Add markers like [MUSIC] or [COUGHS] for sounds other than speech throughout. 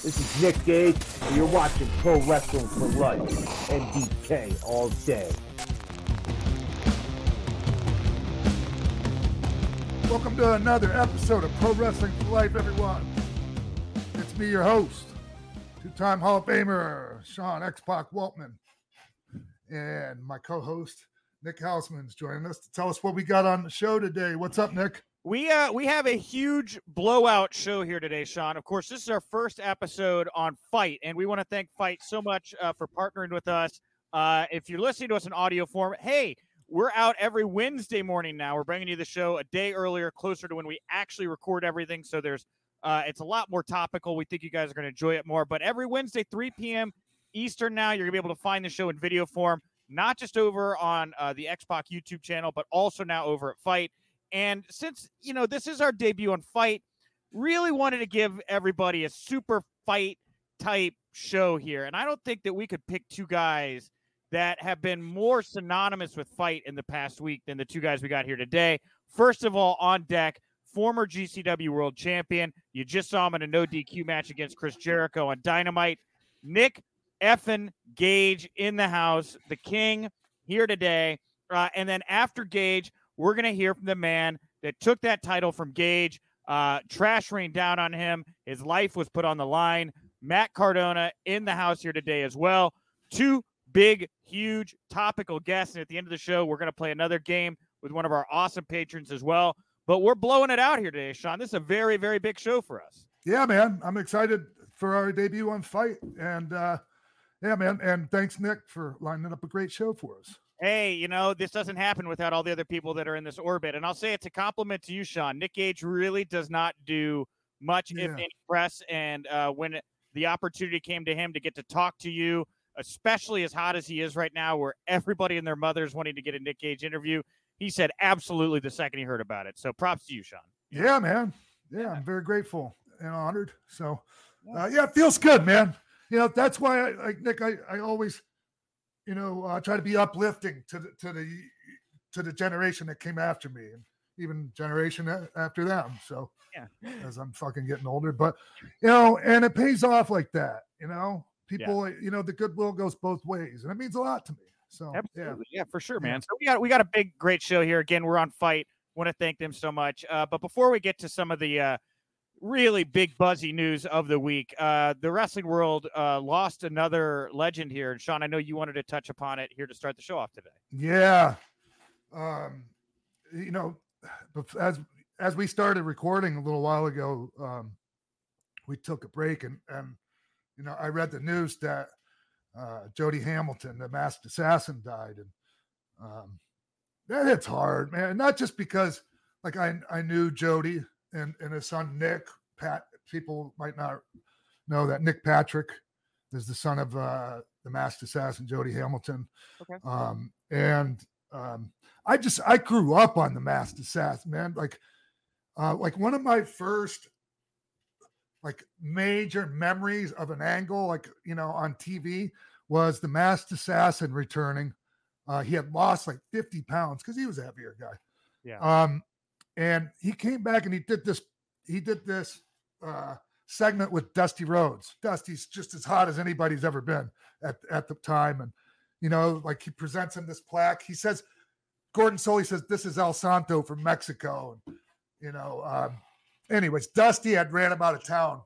This is Nick Gage, and you're watching Pro Wrestling for Life, MDK all day. Welcome to another episode of Pro Wrestling for Life, everyone. It's me, your host, two-time Hall of Famer Sean X Pac Waltman, and my co-host Nick Hausman's joining us to tell us what we got on the show today. What's up, Nick? We uh we have a huge blowout show here today, Sean. Of course, this is our first episode on FITE, and we want to thank FITE so much uh, for partnering with us. Uh, if you're listening to us in audio form, hey, we're out every Wednesday morning now. We're bringing you the show a day earlier, closer to when we actually record everything. So there's uh, it's a lot more topical. We think you guys are going to enjoy it more. But every Wednesday, 3 p.m. Eastern now, you're going to be able to find the show in video form, not just over on uh, the X Pac YouTube channel, but also now over at FITE. And since, you know, this is our debut on FITE, really wanted to give everybody a super fight type show here. And I don't think that we could pick two guys that have been more synonymous with fight in the past week than the two guys we got here today. First of all, on deck, former GCW world champion. You just saw him in a no DQ match against Chris Jericho on Dynamite. Nick effin Gage in the house, the king here today. Uh, and then after Gage, we're going to hear from the man that took that title from Gage. Uh, trash rained down on him. His life was put on the line. Matt Cardona in the house here today as well. Two big, huge topical guests. And at the end of the show, we're going to play another game with one of our awesome patrons as well. But we're blowing it out here today, Sean. This is a very, very big show for us. Yeah, man. I'm excited for our debut on FITE. And uh, yeah, man. And thanks, Nick, for lining up a great show for us hey, you know, this doesn't happen without all the other people that are in this orbit. And I'll say it's a compliment to you, Sean. Nick Gage really does not do much, yeah. if any, press. And uh, when the opportunity came to him to get to talk to you, especially as hot as he is right now, where everybody and their mothers wanting to get a Nick Gage interview, he said absolutely the second he heard about it. So props to you, Sean. Yeah, man. Yeah, yeah. I'm very grateful and honored. So, uh, yeah, it feels good, man. You know, that's why I like Nick. I, I always you know, uh, try to be uplifting to the to the to the generation that came after me and even generation after them. So yeah, [LAUGHS] as I'm fucking getting older, but you know, and it pays off like that. You know, people, yeah. you know, the goodwill goes both ways, and it means a lot to me. So Absolutely. yeah, yeah, for sure, man. So we got we got a big, great show here. Again, we're on FITE. Want to thank them so much. Uh, but before we get to some of the uh, really big buzzy news of the week. Uh, the wrestling world uh, lost another legend here. And Sean, I know you wanted to touch upon it here to start the show off today. Yeah. Um, you know, as as we started recording a little while ago, um, we took a break and and you know I read the news that uh, Jody Hamilton, the masked assassin, died, and um, that hits hard, man. Not just because like I I knew Jody and and his son Nick Pat. People might not know that Nick Patrick is the son of uh, the masked assassin Jody Hamilton. Okay. Um, and um, I just I grew up on the masked assassin, man. Like, uh, like one of my first like major memories of an angle, like you know, on TV was the masked assassin returning. Uh, he had lost like 50 pounds because he was a heavier guy. Yeah. Um, and he came back and he did this he did this uh, segment with Dusty Rhodes. Dusty's just as hot as anybody's ever been at at the time, and you know, like he presents him this plaque. He says, Gordon Solie says, "This is El Santo from Mexico," and you know, um, anyways, Dusty had ran him out of town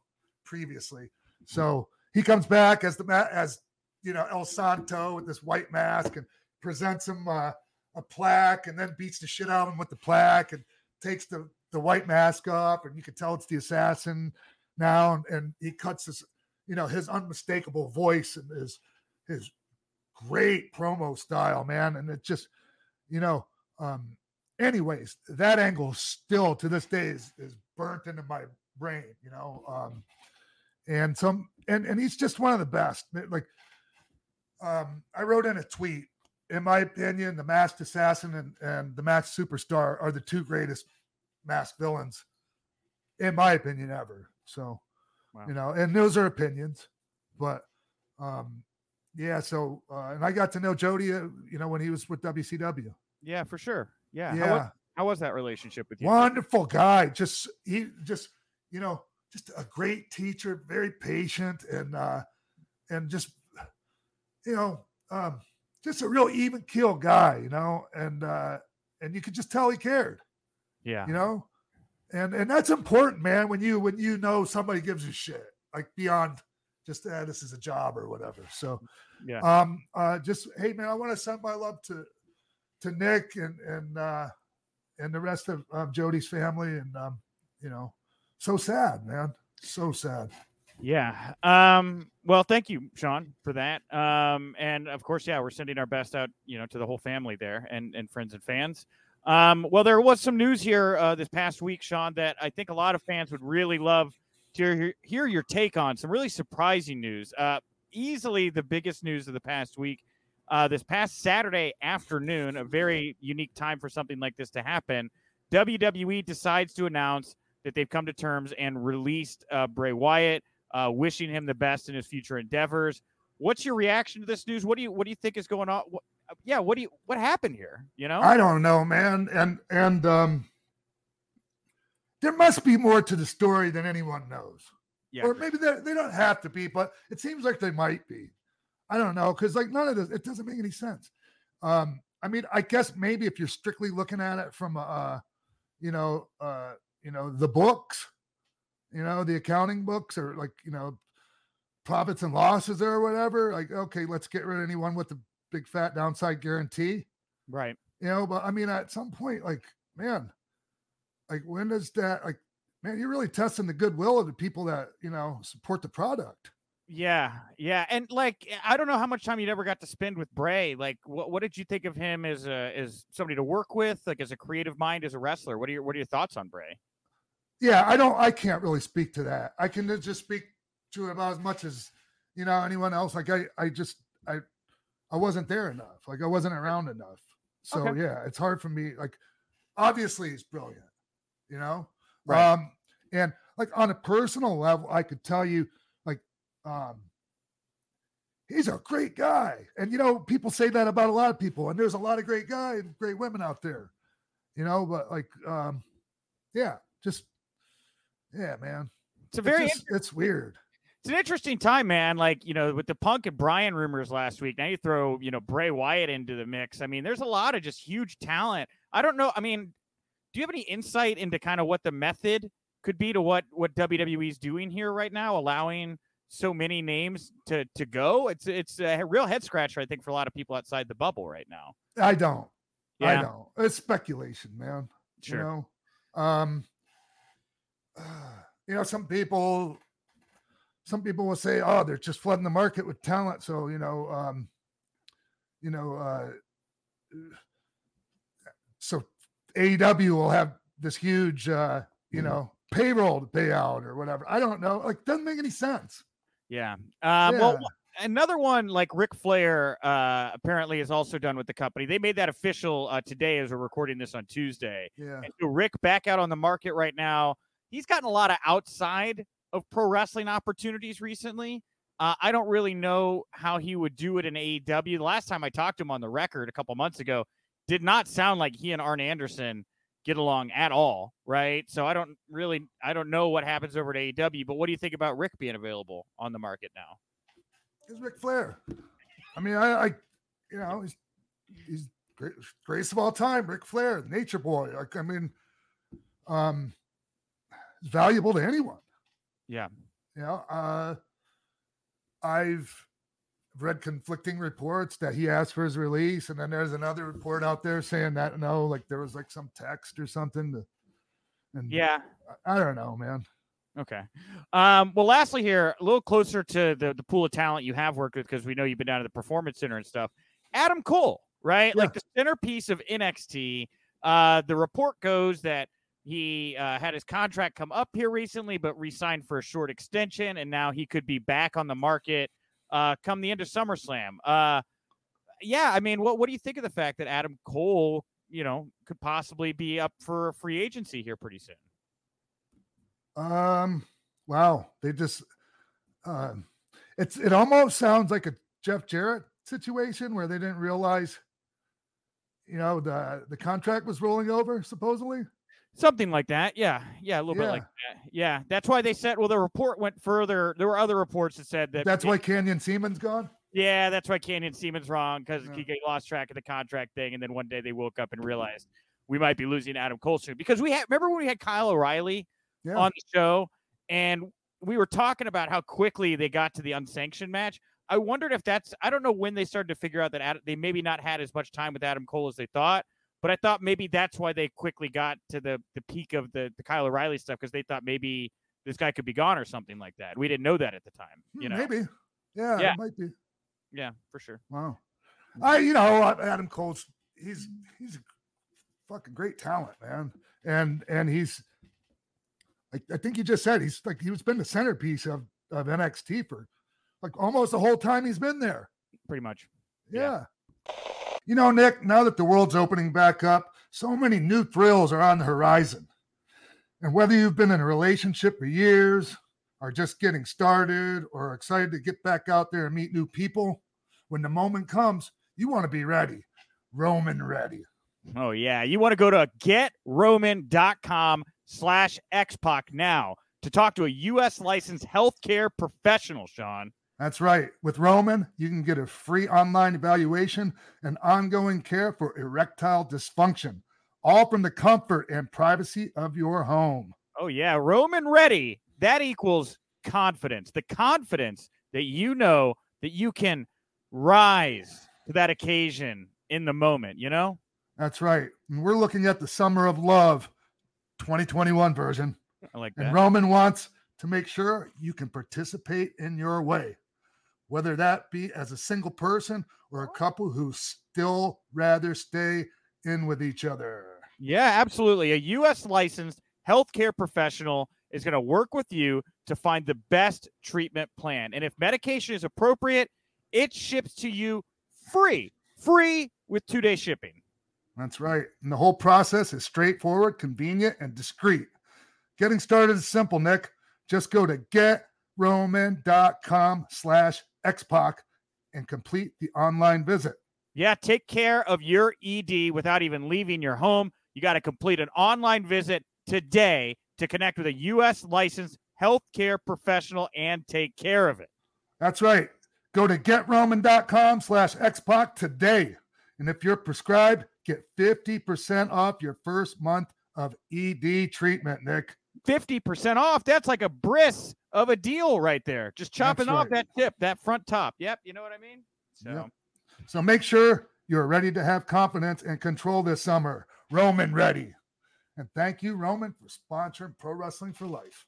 previously, so he comes back as the as you know El Santo with this white mask and presents him uh, a plaque, and then beats the shit out of him with the plaque and takes the the white mask off, and you can tell it's the assassin now, and, and he cuts his, you know, his unmistakable voice and his his great promo style, man, and it just, you know, um, anyways, that angle still to this day is, is burnt into my brain, you know, um, and some, and and he's just one of the best. Like, um, I wrote in a tweet in my opinion, the Masked Assassin and, and the Masked Superstar are the two greatest masked villains, in my opinion, ever. So, wow. you know, and those are opinions, but um, yeah. So, uh, and I got to know Jody, uh, you know, when he was with WCW. Yeah, for sure. Yeah. Yeah. How was, how was that relationship with you? Wonderful guy. Just he just you know just a great teacher, very patient, and uh, and just you know, um, just a real even keel guy, you know, and uh, and you could just tell he cared, Yeah. you know, and and that's important, man. When you when you know somebody gives you shit, like beyond just ah, this is a job or whatever. So, Yeah. um, uh, just hey, man, I want to send my love to to Nick and and uh, and the rest of um, Jody's family, and um, you know, so sad, man, so sad. Yeah. Um, well, thank you, Sean, for that. Um, and of course, yeah, we're sending our best out, you know, to the whole family there and, and friends and fans. Um, well, there was some news here uh, this past week, Sean, that I think a lot of fans would really love to hear, hear your take on. Some really surprising news. Uh, easily the biggest news of the past week. Uh, this past Saturday afternoon, a very unique time for something like this to happen. WWE decides to announce that they've come to terms and released uh, Bray Wyatt uh, wishing him the best in his future endeavors. What's your reaction to this news? What do you what do you think is going on? What, yeah, what do you what happened here? You know, I don't know, man, and and um, there must be more to the story than anyone knows. yeah, or maybe they, they don't have to be, but it seems like they might be. I don't know because like none of this it doesn't make any sense. Um, I mean, I guess maybe if you're strictly looking at it from uh, you know, uh, you know, the books, you know, the accounting books or like you know, profits and losses or whatever. Like, okay, let's get rid of anyone with the big fat downside guarantee. right. You know, but I mean, at some point, like, man, like when does that like, man, you're really testing the goodwill of the people that you know support the product. Yeah, yeah, and like I don't know how much time you ever got to spend with Bray. Like, what what did you think of him as a as somebody to work with, like as a creative mind, as a wrestler? What are your what are your thoughts on Bray? Yeah, I don't. I can't really speak to that. I can just speak to it about as much as you know anyone else. Like I, I just, I, I wasn't there enough. Like I wasn't around enough. So Okay. yeah, it's hard for me. Like obviously he's brilliant, you know. Right. Um, and like on a personal level, I could tell you, like, um, he's a great guy. And you know, people say that about a lot of people, and there's a lot of great guys and great women out there, you know. But like, um, yeah, just yeah, man. It's a It's very just- it's weird. it's an interesting time, man. Like, you know, with the Punk and Bryan rumors last week, now you throw, you know, Bray Wyatt into the mix. I mean, there's a lot of just huge talent. I don't know. I mean, do you have any insight into kind of what the method could be to what what WWE's doing here right now, allowing so many names to to go? It's it's a real head scratcher, I think, for a lot of people outside the bubble right now. I don't. Yeah. I don't. It's speculation, man. sure. You know, um, you know, some people, some people will say, "Oh, they're just flooding the market with talent." So you know, um, you know, uh, so AEW will have this huge, uh, you know, payroll to pay out or whatever. I don't know. Like, doesn't make any sense. Yeah. Um, Well, another one like Ric Flair uh, apparently is also done with the company. They made that official uh, today as we're recording this on Tuesday. Yeah. And so Ric back out on the market right now. He's gotten a lot of outside of pro wrestling opportunities recently. Uh, I don't really know how he would do it in AEW. The last time I talked to him on the record a couple months ago, did not sound like he and Arn Anderson get along at all, right? So I don't really, I don't know what happens over at AEW. But what do you think about Ric being available on the market now? It's Ric Flair. I mean, I, I you know, he's he's great, greatest of all time, Ric Flair, Nature Boy. Like, I mean, um, valuable to anyone. Yeah. You know, uh, I've read conflicting reports that he asked for his release, and then there's another report out there saying that no, like there was like some text or something. To, and Yeah. I, I don't know, man. Okay. Um, well, lastly, here, a little closer to the, the pool of talent you have worked with, because we know you've been down to the Performance Center and stuff. Adam Cole, right? Like the centerpiece of NXT. Uh, the report goes that he uh, had his contract come up here recently, but re-signed for a short extension, and now he could be back on the market uh, come the end of SummerSlam. Uh, yeah, I mean, what what do you think of the fact that Adam Cole, you know, could possibly be up for free agency here pretty soon? Um, wow, they just um it's it almost sounds like a Jeff Jarrett situation where they didn't realize you know the the contract was rolling over supposedly. Something like that. Yeah. Yeah. A little bit like that. Yeah. That's why they said, well, the report went further. There were other reports that said that. That's why Canyon Ceman's gone? Yeah. That's why Canyon Ceman's wrong because Yeah. he lost track of the contract thing. And then one day they woke up and realized we might be losing Adam Cole soon because we had, remember when we had Kyle O'Reilly Yeah. on the show and we were talking about how quickly they got to the unsanctioned match. I wondered if that's, I don't know when they started to figure out that Ad- they maybe not had as much time with Adam Cole as they thought. But I thought maybe that's why they quickly got to the the peak of the the Kyle O'Reilly stuff because they thought maybe this guy could be gone or something like that. We didn't know that at the time. You Hmm, know, Maybe. Yeah, Yeah. it might be. yeah, for sure. Wow. I, you know, uh, Adam Cole's he's he's a fucking great talent, man, and and he's, I, I think you just said he's like he's been the centerpiece of of NXT for like almost the whole time he's been there. Pretty much. Yeah. Yeah. You know, Nick, now that the world's opening back up, so many new thrills are on the horizon. And whether you've been in a relationship for years, are just getting started, or excited to get back out there and meet new people, when the moment comes, you want to be ready. Roman ready. Oh yeah, you want to go to getroman.com slash xpac now to talk to a U.S. licensed healthcare professional. Sean. That's right. With Roman, you can get a free online evaluation and ongoing care for erectile dysfunction, all from the comfort and privacy of your home. Oh yeah, Roman ready. That equals confidence. The confidence that you know that you can rise to that occasion in the moment, you know? That's right. And we're looking at the Summer of Love 2021 version. I like that. And. Roman wants to make sure you can participate in your way, whether that be as a single person or a oh. couple who still rather stay in with each other. Yeah, absolutely. A US licensed healthcare professional is going to work with you to find the best treatment plan. And if medication is appropriate, it ships to you free, free with two day shipping. That's right. And the whole process is straightforward, convenient, and discreet. Getting started is simple, Nick. Just go to getroman.com slash xpac and complete the online visit. Yeah, take care of your ED without even leaving your home. You got to complete an online visit today to connect with a U.S. licensed healthcare professional and take care of it. That's right. Go to getroman.com slash xpac today. And if you're prescribed, get 50% off your first month of ED treatment, Nick. 50% off. That's like a bris of a deal right there. Just chopping That's off right. that tip, that front top. Yep. You know what I mean? So, Yep. So make sure you're ready to have confidence and control this summer. Roman ready. And thank you, Roman, for sponsoring Pro Wrestling for Life.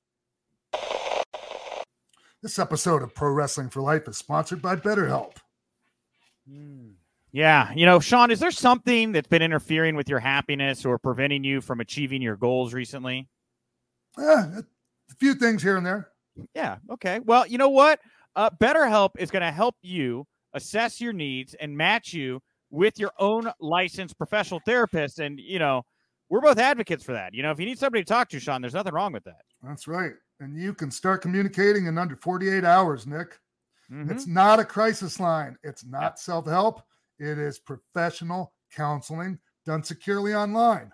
This episode of Pro Wrestling for Life is sponsored by BetterHelp. Hmm. yeah. You know, Sean, is there something that's been interfering with your happiness or preventing you from achieving your goals recently? Yeah, a few things here and there. Yeah. Okay. Well, you know what? Uh, BetterHelp is going to help you assess your needs and match you with your own licensed professional therapist. And, you know, we're both advocates for that. You know, if you need somebody to talk to, Sean, there's nothing wrong with that. That's right. And you can start communicating in under 48 hours, Nick. Mhm. It's not a crisis line. It's not self help. It is professional counseling done securely online.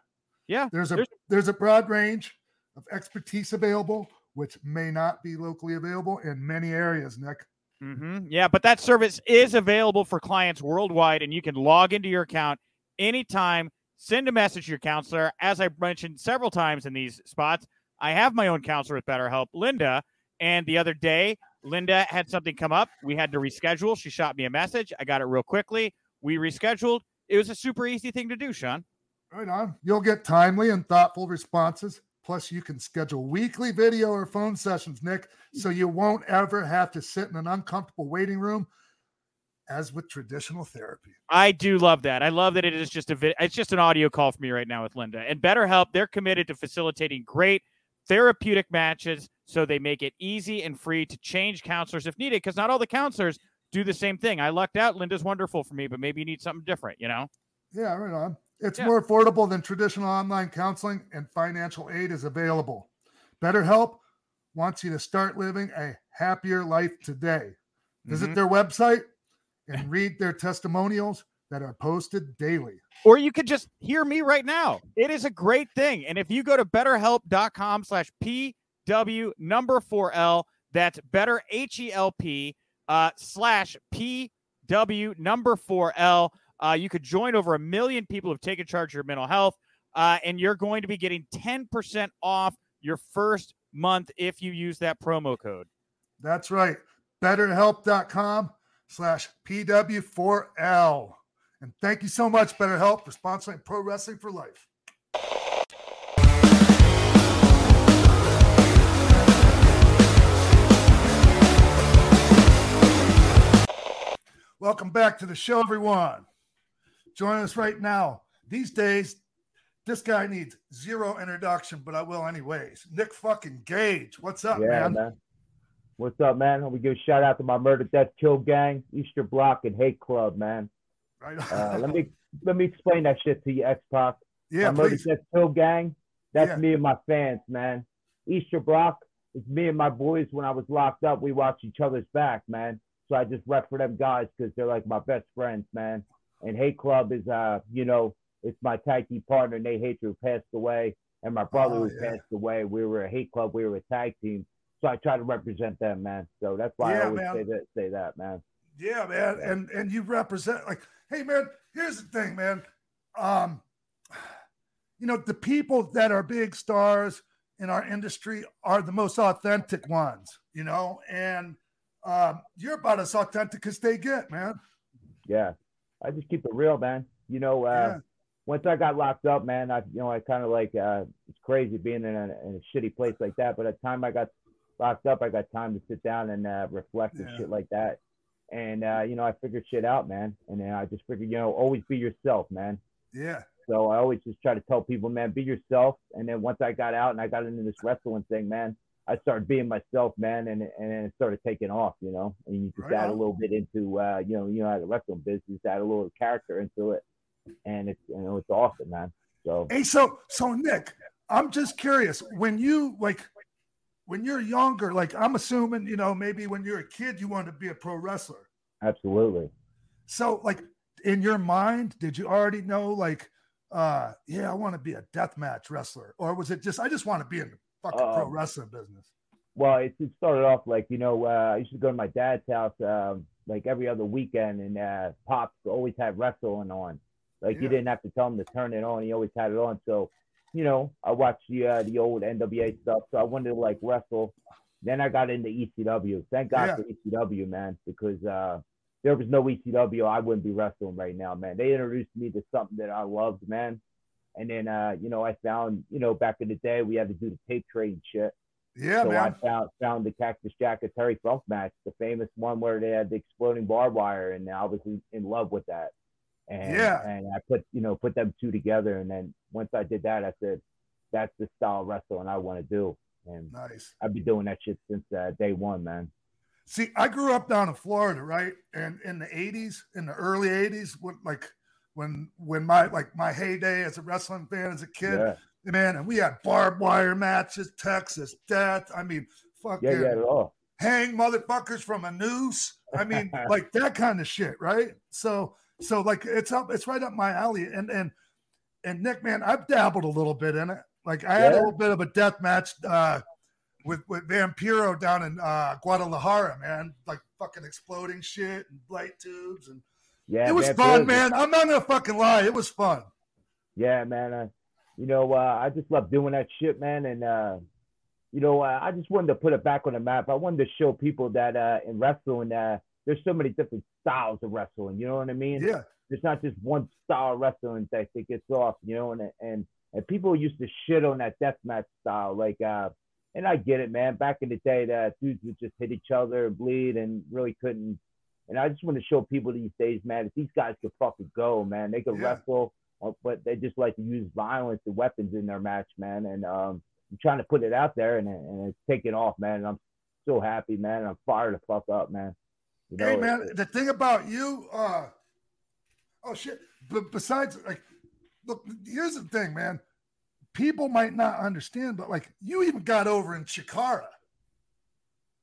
Yeah, There's a there's- there's a broad range of expertise available, which may not be locally available in many areas, Nick. hmm Yeah, but that service is available for clients worldwide, and you can log into your account anytime. Send a message to your counselor. As I mentioned several times in these spots, I have my own counselor with BetterHelp, Linda. And the other day, Linda had something come up. We had to reschedule. She shot me a message. I got it real quickly. We rescheduled. It was a super easy thing to do, Sean. Right on. You'll get timely and thoughtful responses. Plus, you can schedule weekly video or phone sessions, Nick, so you won't ever have to sit in an uncomfortable waiting room as with traditional therapy. I do love that. I love that it is just a vid- it's just an audio call for me right now with Linda. And BetterHelp, they're committed to facilitating great therapeutic matches so they make it easy and free to change counselors if needed because not all the counselors do the same thing. I lucked out. Linda's wonderful for me, but maybe you need something different, you know? Yeah, right on. It's Yeah. more affordable than traditional online counseling, and financial aid is available. BetterHelp wants you to start living a happier life today. Visit Mhm. their website and read their testimonials that are posted daily. Or you could just hear me right now. It is a great thing. And if you go to betterhelp.com slash PW number 4L, that's better H E L P uh, slash PW number 4L. Uh, you could join over a million people who've taken charge of your mental health, uh, and you're going to be getting 10% off your first month if you use that promo code. That's right. BetterHelp.com slash PW4L. And thank you so much, BetterHelp, for sponsoring Pro Wrestling for Life. Welcome back to the show, everyone. Join us right now. These days, this guy needs zero introduction, but I will anyways. Nick fucking Gage, what's up, Yeah, man? man. What's up, man? We give a shout out to my murder, death, kill gang, Easter Block, and Hate Club, man. Right. Uh, let me let me explain that shit to you, X Pac. yeah, my murder, please. death, kill gang. That's Yeah. me and my fans, man. Easter Block is me and my boys. When I was locked up, we watched each other's back, man. So I just rep for them guys because they're like my best friends, man. And Hate Club is, uh, you know, it's my tag team partner Nate Hatred who passed away, and my brother Oh, who yeah. passed away. We were a Hate Club. We were a tag team. So I try to represent them, man. So that's why I Yeah, always man. say that. Say that, man. Yeah, man, and and you represent like, hey, man. Here's the thing, man. Um, you know, the people that are big stars in our industry are the most authentic ones. You know, and um, you're about as authentic as they get, man. Yeah, I just keep it real, man. You know, uh, Yeah. once I got locked up, man, I you know I kind of like uh, it's crazy being in a, in a shitty place like that. But at the time I got locked up, I got time to sit down and uh, reflect and Yeah. shit like that. And uh, you know, I figured shit out, man. And then I just figured, you know, always be yourself, man. Yeah, So I always just try to tell people, man, be yourself. And then once I got out and I got into this wrestling thing, man, I started being myself, man, and and it started taking off, you know. And you just Right add a little bit into, uh, you know, you know, how the wrestling business, add a little character into it, and it's you know it's awesome, man. So Hey, so so Nick, I'm just curious when you like when you're younger, like I'm assuming, you know, maybe when you're a kid, you wanted to be a pro wrestler. absolutely, So, like in your mind, did you already know, like, uh, yeah, I want to be a deathmatch wrestler, or was it just I just want to be in fucking pro Um, wrestling business? well, it, it started off like you know uh, I used to go to my dad's house um, like every other weekend, and uh, pops always had wrestling on. Like Yeah. you didn't have to tell him to turn it on; he always had it on. So, you know, I watched the uh, the old NWA stuff, so I wanted to like wrestle. Then I got into ECW. Thank God Yeah. for ECW, man, because uh, there was no ECW, I wouldn't be wrestling right now, man. They introduced me to something that I loved, man. And then, uh, you know, I found, you know, back in the day, we had to do the tape trade shit. Yeah, so man. I found found the Cactus Jack and Terry Funk match, the famous one where they had the exploding barbed wire, and I was in, love with that. And Yeah. and I put you know put them two together, and then once I did that, I said, that's the style of wrestling I want to do, and Nice. I've been doing that shit since uh, day one, man. See, I grew up down in Florida, right? And in the '80s, in the early '80s, when like when when my like my heyday as a wrestling fan as a kid, Yeah, man, and we had barbed wire matches, Texas Death. I mean, fucking yeah, yeah, all. hang motherfuckers from a noose. I mean, [LAUGHS] like that kind of shit, right? So, so like it's up, it's right up my alley. And and and Nick, man, I've dabbled a little bit in it. Like I had a little bit of a death match uh, with with Vampiro down in uh, Guadalajara, man. Like fucking exploding shit and light tubes, and Yeah, it was man, fun, man. I'm not gonna fucking lie, it was fun. Yeah, man. Uh, you know, uh, I just love doing that shit, man. And uh, you know, uh, I just wanted to put it back on the map. I wanted to show people that uh, in wrestling, uh, there's so many different styles of wrestling. You know what I mean? Yeah, There's not just one style of wrestling that, that gets off. You know, and and and people used to shit on that deathmatch style, like. uh and I get it, man. Back in the day, that dudes would just hit each other and bleed and really couldn't. And I just want to show people these days, man, if these guys could fucking go, man, they could Yeah. wrestle, uh, but they just like to use violence and weapons in their match, man. And um, I'm trying to put it out there, and, and it's taking off, man. And I'm so happy, man. And I'm fired the fuck up, man. You know, hey it- man, the thing about you, uh oh shit. But besides, like, look, here's the thing, man. People might not understand, but like, you even got over in Chikara.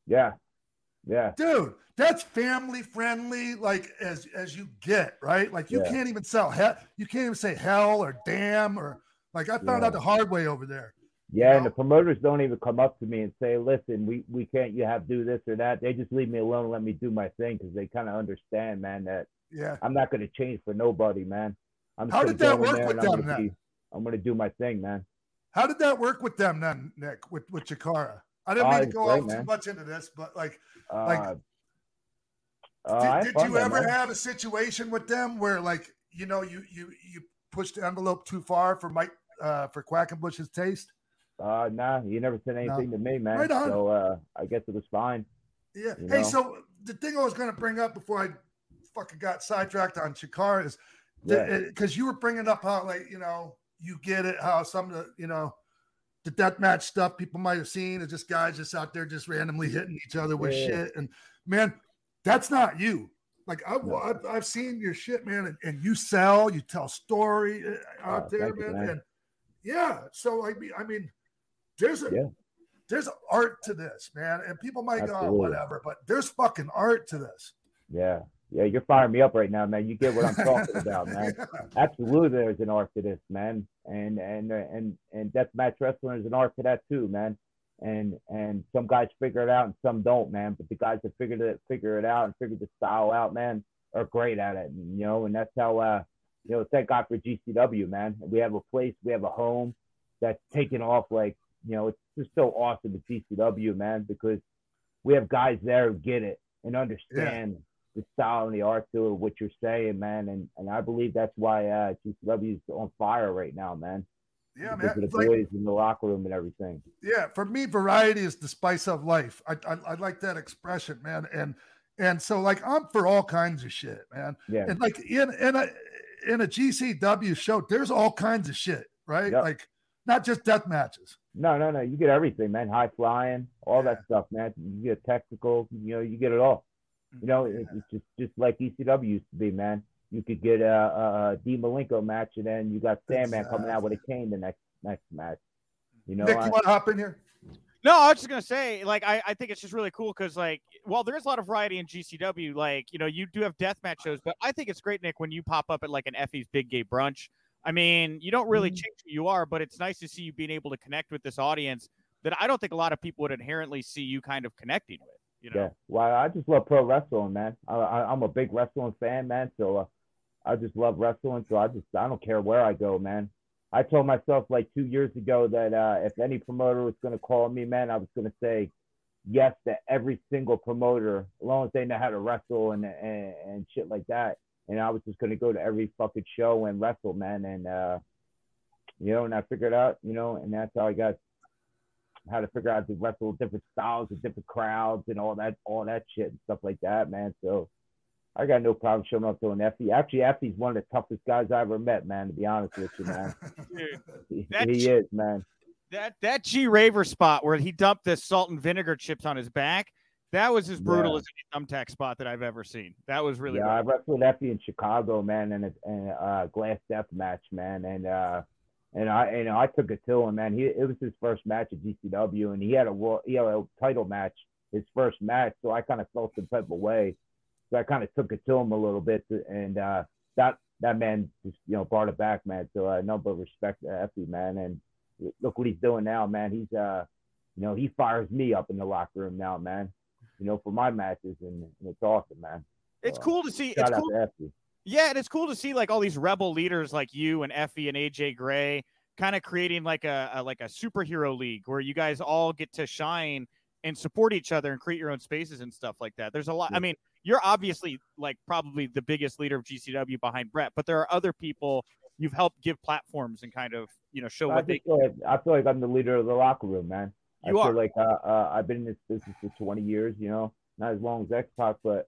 Yeah. Yeah. dude, that's family friendly, like as as you get, right? Like you Yeah. can't even sell hell, you can't even say hell or damn or like I found Yeah. out the hard way over there. Yeah, and know? the promoters don't even come up to me and say, "Listen, we we can't. You have to do this or that." They just leave me alone, and let me do my thing because they kind of understand, man, that Yeah. I'm not going to change for nobody, man. I'm How did that work with and I'm them then? I'm going to do my thing, man. How did that work with them then, Nick, with with Chikara? I didn't Oh, mean to go great, off too much into this, but like Like, uh, I did, did you ever man. have a situation with them where like you know you you you pushed the envelope too far for Mike uh for Quackenbush's taste? Uh, nah, you never said anything to me, man. Right on. So uh, I guess it was fine. Yeah. You Hey, know? so the thing I was going to bring up before I fucking got sidetracked on Chikara is Yeah. because you were bringing up how like you know you get it how some of the you know the death match stuff people might have seen is just guys just out there just randomly hitting each other with Yeah. shit and man that's not you like I've, No. I've, I've seen your shit man and, and you sell you tell story uh, out Oh, there thank you, man. man. and yeah so I mean I mean there's a Yeah. there's art to this man and people might go oh, whatever but there's fucking art to this Yeah, yeah, you're firing me up right now, man. You get what I'm talking about, man. [LAUGHS] Absolutely, there's an art to this, man, and and and and deathmatch wrestling is an art to that too, man. And and some guys figure it out and some don't, man. But the guys that figured it figure it out and figure the style out, man, are great at it. And, you know, and that's how uh, you know, thank God for GCW, man. We have a place, we have a home that's taken off. Like, you know, it's just so awesome at GCW, man, because we have guys there who get it and understand the style and the art to it, what you're saying, man. And and I believe that's why uh, GCW is on fire right now, man. yeah because man of the It's like, boys in the locker room and everything. yeah for me variety is the spice of life I, I i like that expression man and and so like i'm for all kinds of shit man Yeah, and like in in a in a gcw show there's all kinds of shit right Yep. like not just death matches no, no, no. You get everything, man. High flying, all that stuff, man. You get technical, you know, you get it all. You know, it's it's just just like ECW used to be, man. You could get a, a, a D Malenko match, and then you got Sandman coming out with a cane the next next match. You know, nick I- you want to hop in here No, I was just gonna say, like, I, I think it's just really cool because, like, while there is a lot of variety in GCW, like, you know, you do have deathmatch shows, but I think it's great, Nick, when you pop up at like an Effie's Big Gay Brunch. I mean, you don't really Mhm. change who you are, but it's nice to see you being able to connect with this audience that I don't think a lot of people would inherently see you kind of connecting with. You know, Yeah. Well, I just love pro wrestling, man. I, I, I'm a big wrestling fan, man. So uh, I just love wrestling. So I just I don't care where I go, man. I told myself like two years ago that uh, if any promoter was going to call me, man, I was going to say yes to every single promoter, as long as they know how to wrestle and and, and shit like that. And I was just going to go to every fucking show and wrestle, man. And uh, you know, and I figured out, you know, and that's how I got how to figure out to wrestle different styles and different crowds and all that, all that shit and stuff like that, man. So I got no problem showing up to an Effie. Actually, Effie's one of the toughest guys I ever met, man. To be honest with you, man, [LAUGHS] Dude, he, he sh- is, man. that that G Raver spot where he dumped the salt and vinegar chips on his back, that was as brutal Yeah. as any thumbtack spot that I've ever seen. That was really yeah, I wrestled Effie in Chicago, man, and a, and a uh, glass death match, man, and uh, and I and I took it to him, man. He it was his first match at GCW, and he had a world, he had a title match, his first match, so I kind of felt some type of way, so I kind of took it to him a little bit, and uh, that that man just you know brought it back, man. So uh, no but respect to Effie, man, and look what he's doing now, man. He's uh, you know, he fires me up in the locker room now, man. You know, for my matches, and, and it's awesome, man. It's cool to see. Shout It's out cool. to Effie. Yeah, and it's cool to see like all these rebel leaders like you and Effie and AJ Gray kind of creating like a, a like a superhero league where you guys all get to shine and support each other and create your own spaces and stuff like that. There's a lot. I mean, you're obviously like probably the biggest leader of GCW behind Brett, but there are other people you've helped give platforms and kind of you know show I, what they. feel like, I feel like I'm the leader of the locker room, man. I You feel are. like uh, uh, I've been in this business for 20 years, you know, not as long as X Pac, but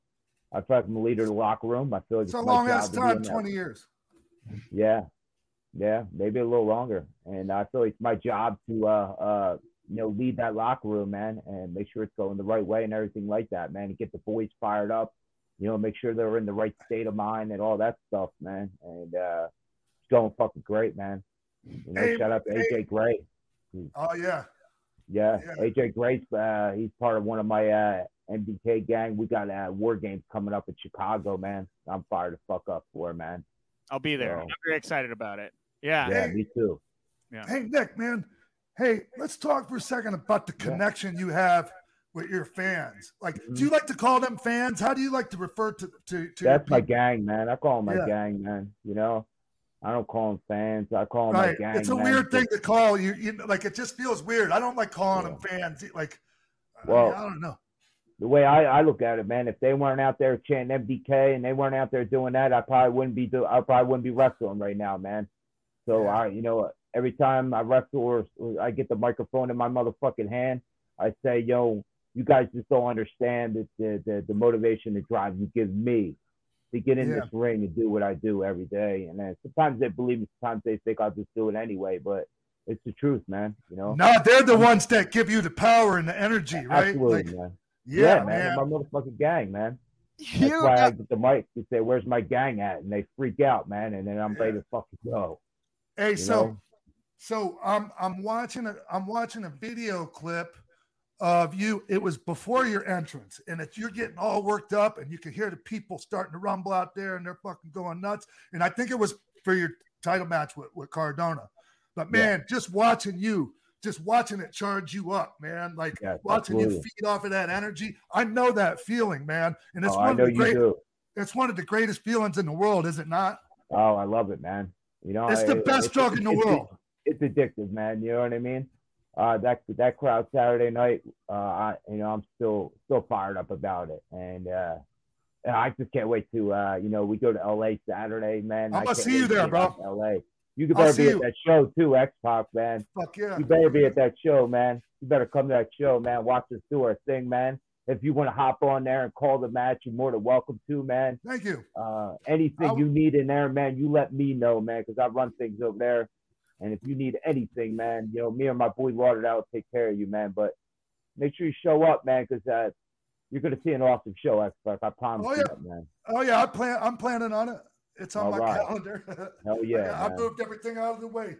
I like I'm the leader of the locker room. I feel like it's a long ass time, twenty years Yeah, yeah, maybe a little longer. And I feel like it's my job to, uh, uh, you know, lead that locker room, man, and make sure it's going the right way and everything like that, man. And get the boys fired up, you know, make sure they're in the right state of mind and all that stuff, man. And uh, it's going fucking great, man. You know, Hey, shout out to hey. AJ Gray. oh yeah Yeah, Yeah. AJ Grace, uh, he's part of one of my uh, MDK gang. We got uh, war games coming up in Chicago, man. I'm fired the fuck up for, man. I'll be there. So- I'm very excited about it. Yeah. Yeah, Hey. me too. Hey, Nick, man. Hey, let's talk for a second about the Yeah. connection you have with your fans. Like, Mhm. do you like to call them fans? How do you like to refer to to, to your That's my gang, man. I call them my Yeah. gang, man. You know, I don't call them fans. I call them my gang. It's a man, weird thing to call you. You know, like it just feels weird. I don't like calling Yeah. them fans. Like, I, mean, I don't know. The way I, I look at it, man, if they weren't out there chanting MDK and they weren't out there doing that, I probably wouldn't be do I probably wouldn't be wrestling right now, man. So Yeah. I, you know, every time I wrestle or, or I get the microphone in my motherfucking hand, I say, yo, you guys just don't understand the the the, the motivation, the drive you give me to get in Yeah. this ring and do what I do every day. And then sometimes they believe me, sometimes they think I'll just do it anyway, but it's the truth, man. You know, No, they're the ones that give you the power and the energy, right? absolutely, Like, man. Yeah, man. man. My motherfucking gang, man. [LAUGHS] That's You why I get the mic to say, "Where's my gang at?" And they freak out, man. And then I'm ready to fucking go. Hey, you so know? so I'm I'm watching a I'm watching a video clip of you. It was before your entrance, and if you're getting all worked up, and you can hear the people starting to rumble out there, and they're fucking going nuts. And I think it was for your title match with, with Cardona. But Yeah. man, just watching you, just watching it charge you up, man. Like watching you feed off of that energy. I know that feeling, man. And it's Oh, one of the great it's one of the greatest feelings in the world, is it not? Oh, I love it, man. You know, It's the best drug in the it's- world. It's addictive, man. You know what I mean? Uh, that that crowd Saturday night, uh, I you know I'm still still fired up about it, and uh, I just can't wait to uh, you know we go to LA Saturday, man. I'm gonna see you there, bro. LA. You could better be you. at that show too, X Pac, man. Fuck yeah. You better be at that show, man. You better come to that show, man. Watch us do our thing, man. If you want to hop on there and call the match, you're more than welcome to, man. Thank you. Uh, anything you need in there, man, you let me know, man, because I run things over there. And if you need anything, man, you know, me and my boy Lauderdale will take care of you, man. But make sure you show up, man, because uh, you're gonna see an awesome show, X Pac. I promise Oh, you yeah. that, man. Oh yeah, I plan. I'm planning on it. It's on All my right. calendar. [LAUGHS] Hell yeah, I man. moved everything out of the way.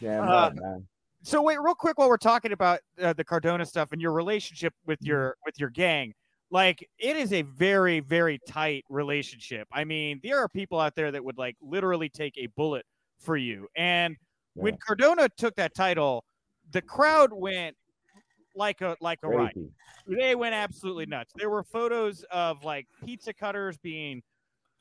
Damn Uh, right, man. so wait, real quick, while we're talking about uh, the Cardona stuff and your relationship with Mm-hmm. your with your gang, like it is a very very tight relationship. I mean, there are people out there that would like literally take a bullet for you. And when Cardona took that title, the crowd went like a like a riot. They went absolutely nuts. There were photos of like pizza cutters being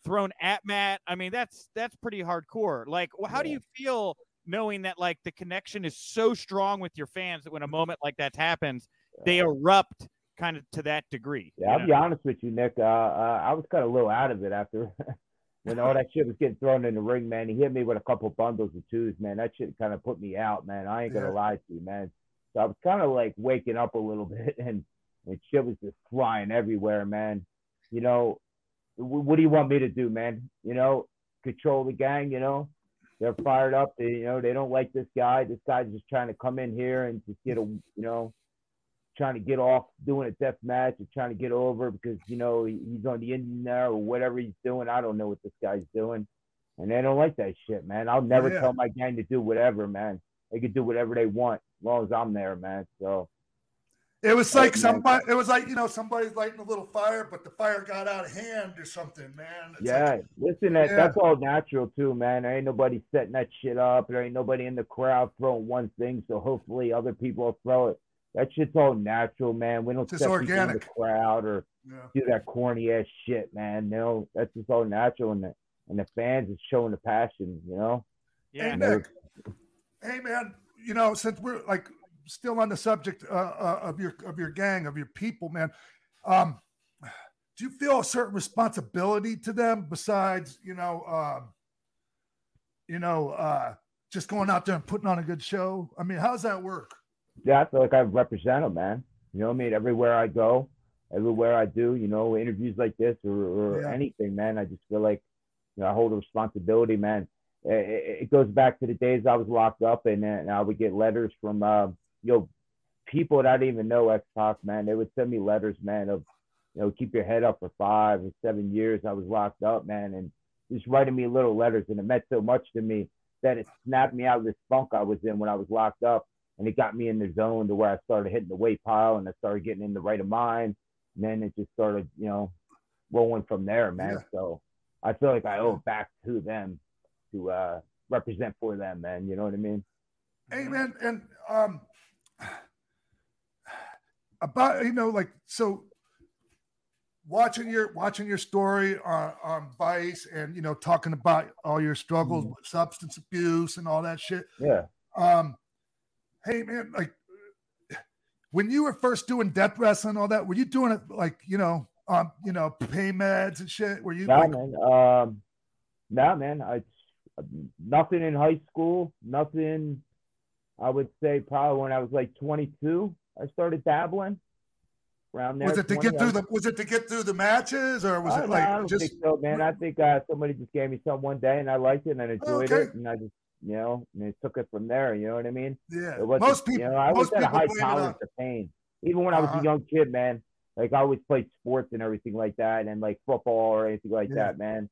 thrown at Matt. I mean, that's that's pretty hardcore. Like, wh- how do you feel knowing that like the connection is so strong with your fans that when a moment like that happens, they erupt kind of to that degree? Yeah, I'll know? be honest with you, Nick. Uh, uh, I was kind of a little out of it after [LAUGHS] when all that shit was getting thrown in the ring, man. He hit me with a couple bundles of twos, man. That shit kind of put me out, man. I ain't gonna Yeah. lie to you, man. So I was kind of like waking up a little [LAUGHS] bit, and and shit was just flying everywhere, man. You know, what do you want me to do, man? You know, control the gang. You know, they're fired up. They, you know, they don't like this guy. This guy's just trying to come in here and just get a, you know, trying to get off doing a death match or trying to get over because you know he's on the Indian there or whatever he's doing. I don't know what this guy's doing, and they don't like that shit, man. I'll never Yeah. tell my gang to do whatever, man. They can do whatever they want as long as I'm there, man. So It was Oh, like man. somebody. It was like you know somebody's lighting a little fire, but the fire got out of hand or something, man. It's yeah, like- listen, that Yeah. that's all natural too, man. There ain't nobody setting that shit up. There ain't nobody in the crowd throwing one thing, so hopefully other people will throw it. That shit's all natural, man. We don't Just set people in the organic. crowd or yeah. do that corny ass shit, man. No, that's just all natural, and the and the fans is showing the passion, you know. Yeah. Hey Nick. Hey man, you know since we're like still on the subject uh, uh, of your of your gang of your people, man. Um, do you feel a certain responsibility to them besides you know um, you know uh, just going out there and putting on a good show? I mean, how does that work? Yeah, I feel like I represent them, man. You know what I mean? Everywhere I go, everywhere I do, you know, interviews like this or, or Yeah. anything, man. I just feel like you know I hold a responsibility, man. It, it, it goes back to the days I was locked up, and, and I would get letters from uh, you know people that I didn't even know X Pac, man. They would send me letters, man, of you know keep your head up for five or seven years. I was locked up, man, and just writing me little letters, and it meant so much to me that it snapped me out of this funk I was in when I was locked up and it got me in the zone to where I started hitting the weight pile and I started getting in the right of mind. And then it just started, you know, rolling from there, man. Yeah. So I feel like I owe it back to them to uh, represent for them, man. You know what I mean? Hey man, and um about you know, like so watching your watching your story on, on Vice and you know, talking about all your struggles Mhm. with substance abuse and all that shit. Yeah. Um hey man, like when you were first doing death wrestling and all that, were you doing it like, you know, um, you know, pain meds and shit? Were you Nah, like, man. Um, nah, man. I nothing in high school. Nothing. I would say probably when I was like 22, I started dabbling. Around there. was it to get through the was it to get through the matches or was I, it no, I like don't just think so, man. I think uh, somebody just gave me some one day, and I liked it, and I enjoyed Okay. it, and I just, you know, and it took it from there. You know what I mean? yeah. It wasn't, Most people you know, I was at a high tolerance of pain. Even when I was Uh-huh. a young kid, man, like I always played sports and everything like that, and like football or anything like Yeah. that, man,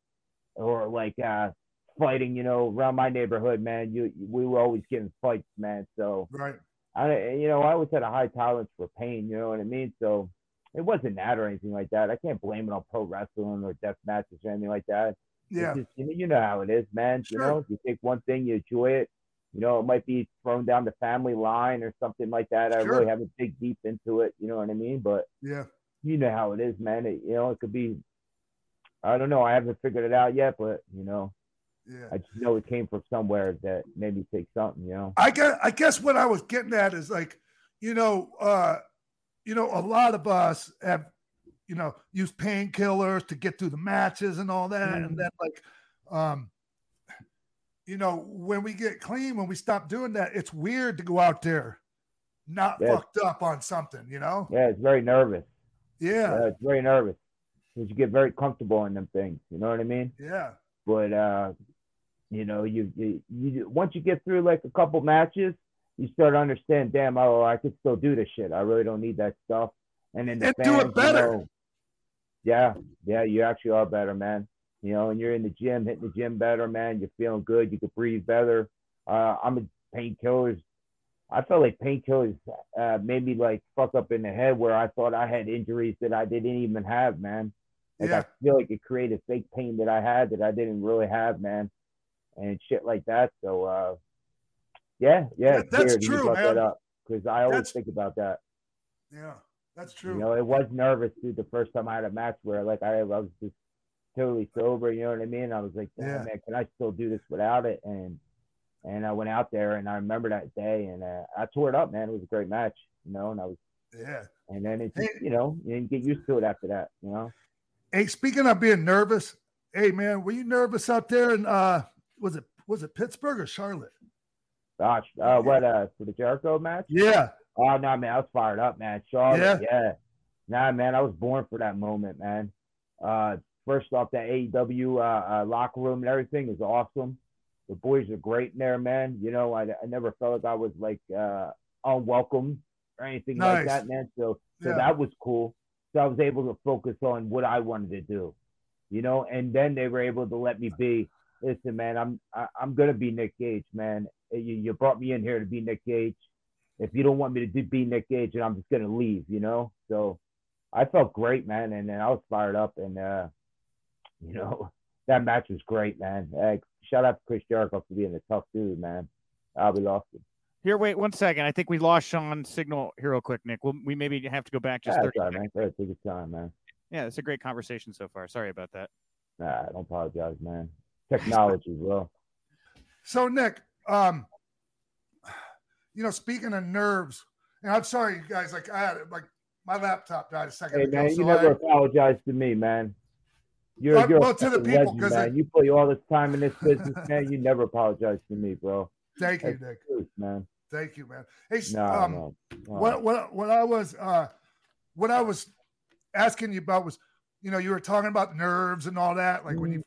or like uh fighting. You know, around my neighborhood, man, you we were always getting fights, man. So right. I, you know, I always had a high tolerance for pain. You know what I mean? So it wasn't that or anything like that. I can't blame it on pro wrestling or death matches or anything like that. Yeah. just, you, know, you know how it is, man. Sure. You know, you take one thing, you enjoy it. You know, it might be thrown down the family line or something like that. I really haven't dig deep into it. You know what I mean? But Yeah. you know how it is, man. It, you know, it could be. I don't know. I haven't figured it out yet, but you know, Yeah. I just know it came from somewhere that made me take something. You know. I guess I guess what I was getting at is like, you know, uh, you know, a lot of us have, you know, used painkillers to get through the matches and all that, Mhm. and then like, um, you know, when we get clean, when we stop doing that, it's weird to go out there, not Yeah. fucked up on something, you know? Yeah, it's very nervous. Yeah, Yeah, it's very nervous because you get very comfortable in them things. You know what I mean? yeah, But uh, you know, you, you you once you get through like a couple matches, you start to understand. Damn, oh, I could still do this shit. I really don't need that stuff. And then the And do it fans, you know, yeah, yeah, you actually are better, man. You know, and you're in the gym, hitting the gym better, man. You're feeling good. You can breathe better. Uh, I'm a painkillers. I felt like painkillers uh, made me like fuck up in the head where I thought I had injuries that I didn't even have, man. Like Yeah. I feel like it created fake pain that I had that I didn't really have, man, and shit like that. So, uh, yeah, yeah, That- it's that's true, that man. up because I always That's- think about that. yeah. That's true. You know, it was nervous dude the first time I had a match where like I, I was just totally sober. You know what I mean? I was like, Yeah. man, can I still do this without it? And and I went out there and I remember that day and uh, I tore it up, man. It was a great match, you know. And I was, yeah. and then it just, Hey. you know, you get used to it after that, you know. Hey, speaking of being nervous, hey man, were you nervous out there? And uh, was it was it Pittsburgh or Charlotte? Gosh, uh, what uh for the Jericho match? Yeah, Oh no, man, I was fired up, man. Charlotte, yeah. Nah, man, I was born for that moment, man. Uh, first off, that AEW uh, uh, locker room and everything is awesome. The boys are great in there, man. You know, I, I never felt like I was like uh, unwelcome or anything like that, man. So, so Yeah. that was cool. So I was able to focus on what I wanted to do, you know. And then they were able to let me be. Listen, man, I'm I, I'm gonna be Nick Gage, man. You, you brought me in here to be Nick Gage if you don't want me to do, be Nick Gage, and I'm just gonna leave, you know. So I felt great, man, and then I was fired up, and uh, you know [LAUGHS] that match was great, man. Uh, shout out to Chris Jericho for being a tough dude, man. I'll be lost. him. Here, wait one second. I think we lost Sean's signal here real quick, Nick. We'll, we maybe have to go back just Yeah, 30 that's all right, seconds. man. Take your time, man. Yeah, it's a great conversation so far. Sorry about that. Nah, don't apologize, man. Technology, bro. So Nick, um, you know, speaking of nerves, and I'm sorry, you guys. Like I had like my laptop died a second Hey, ago. man, you so never I, apologize to me, man. You're, you're well, a to the people, legend, 'cause man. it- You put all this time in this business, man. You never apologize to me, bro. thank you, Nick. truth, man. Thank you, man. Hey, No, um, no. no. what what what I was uh what I was asking you about was, you know, you were talking about nerves and all that, like when you Mm-hmm.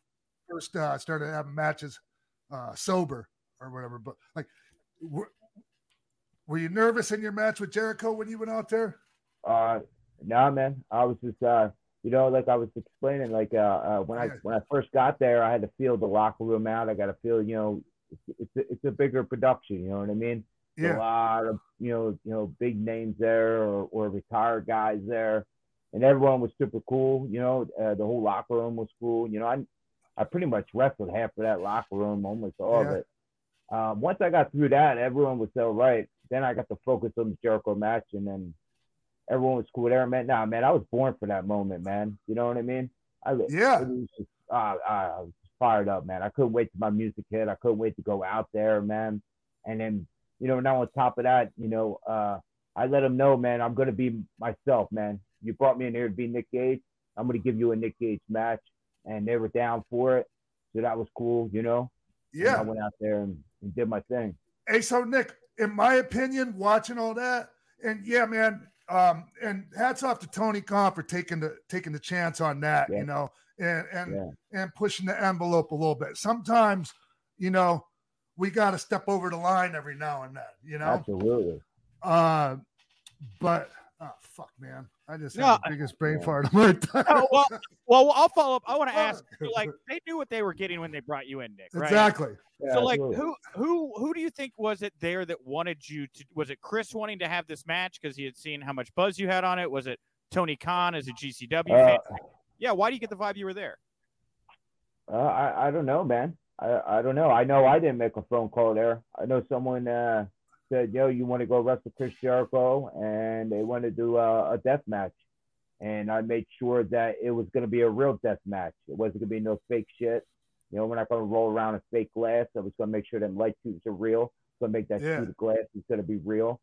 First uh, started having matches uh sober or whatever. But like, were, were you nervous in your match with Jericho when you went out there? Uh, nah, man. I was just, uh, you know, like I was explaining, like uh, uh when I when I first got there, I had to feel the locker room out. I got to feel, you know, it's it's a, it's a bigger production. You know what I mean? Yeah. A lot of you know, you know, big names there or, or retired guys there, and everyone was super cool. You know, uh, the whole locker room was cool. You know, I I pretty much wrestled half of that locker room, almost all Yeah. of it. Um, once I got through that, everyone was all right. Then I got to focus on the Jericho match, and then everyone was cool there, man. Nah, man, I was born for that moment, man. You know what I mean? I, Yeah. was just, uh, I was fired up, man. I couldn't wait till my music hit. I couldn't wait to go out there, man. And then, you know, now on top of that, you know, uh, I let them know, man, I'm gonna be myself, man. You brought me in here to be Nick Gage. I'm gonna give you a Nick Gage match, and they were down for it, so that was cool, you know. And I went out there and, and did my thing. Hey, so Nick, in my opinion, watching all that, and yeah, man, um, and hats off to Tony Khan for taking the taking the chance on that, Yeah. you know, and and Yeah. and pushing the envelope a little bit. Sometimes, you know, we got to step over the line every now and then, you know. Absolutely. Uh, but oh fuck, man, I just No, had the biggest brain fart of my time. Well, well, I'll follow up. I want to ask, [LAUGHS] like, they knew what they were getting when they brought you in, Nick, right? exactly. Yeah, So, like, absolutely. who, who, who do you think was it there that wanted you to? Was it Chris wanting to have this match because he had seen how much buzz you had on it? Was it Tony Khan as a GCW Uh, fan? Yeah. Why do you get the vibe you were there? Uh, I I don't know, man. I I don't know. I know I didn't make a phone call there. I know someone uh, said, "Yo, you want to go wrestle Chris Jericho?" and they want to do a, a death match. And I made sure that it was going to be a real death match. It wasn't going to be no fake shit. You know, we're not going to roll around in fake glass. I was going to make sure them light tubes are real. Going to make that Yeah. of glass is going to be real.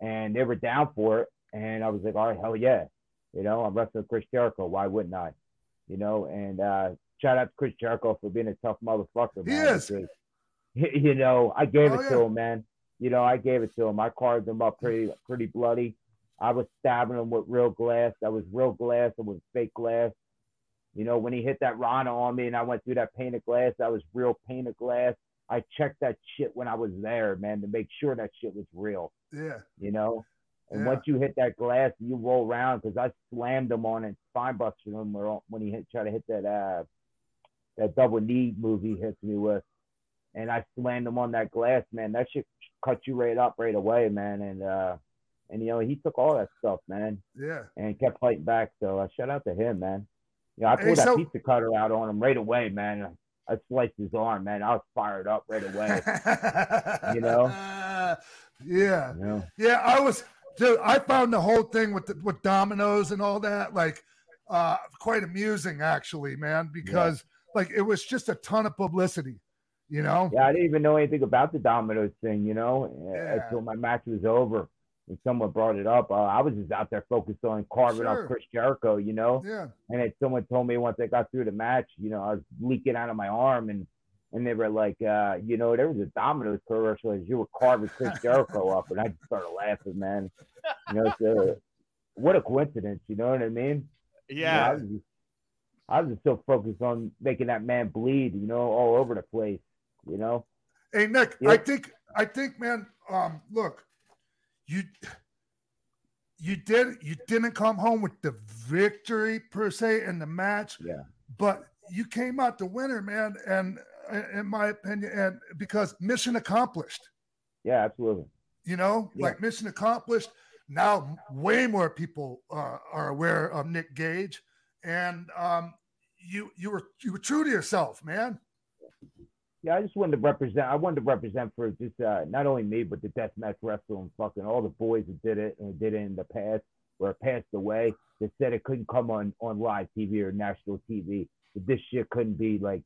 And they were down for it. And I was like, all right, hell yeah. You know, I'm wrestling Chris Jericho. Why wouldn't I? You know, and uh, shout out to Chris Jericho for being a tough motherfucker. He is. [LAUGHS] you know, I gave Oh, it to him, man. You know, I gave it to him. I carved him up pretty, pretty bloody. I was stabbing him with real glass. That was real glass. It was fake glass. You know, when he hit that Rana on me and I went through that painted glass, that was real painted glass. I checked that shit when I was there, man, to make sure that shit was real. Yeah. You know, and Yeah. once you hit that glass, you roll around because I slammed him on it, spine busted him when he hit, tried to hit that uh that double knee move he hits me with, and I slammed him on that glass, man. That shit cut you right up right away, man. And uh, and you know he took all that stuff, man, Yeah. and kept fighting back. So uh, shout out to him, man. You know, I Hey, pulled that pizza cutter out on him right away, man. I sliced his arm, man. I was fired up right away. [LAUGHS] You know? Yeah. you know, Yeah, I was dude, I found the whole thing with the, with Domino's and all that like uh quite amusing actually, man, because like it was just a ton of publicity, you know? Yeah, I didn't even know anything about the Domino's thing, you know, uh, Yeah. until my match was over and someone brought it up. Uh, I was just out there focused on carving Sure. up Chris Jericho, you know, Yeah. and then someone told me once I got through the match, you know, I was leaking out of my arm and and they were like, uh, you know, there was a Domino's commercial as you were carving Chris [LAUGHS] Jericho up, and I just started laughing, man. You know, so what a coincidence, you know what I mean? You know, I Yeah. was just, I was just so focused on making that man bleed, you know, all over the place, you know. Hey Nick, Yeah. I think I think man, um look, you you did you didn't come home with the victory per se in the match, Yeah. but you came out the winner, man, and uh, in my opinion, and because mission accomplished. Yeah, absolutely. you know Yeah. like mission accomplished now way more people uh, are aware of nick gage and um you you were you were true to yourself man Yeah, I just wanted to represent. I wanted to represent for just uh, not only me, but the deathmatch wrestling, fucking all the boys that did it and did it in the past or passed away. That said it couldn't come on on live TV or national TV. That this shit couldn't be like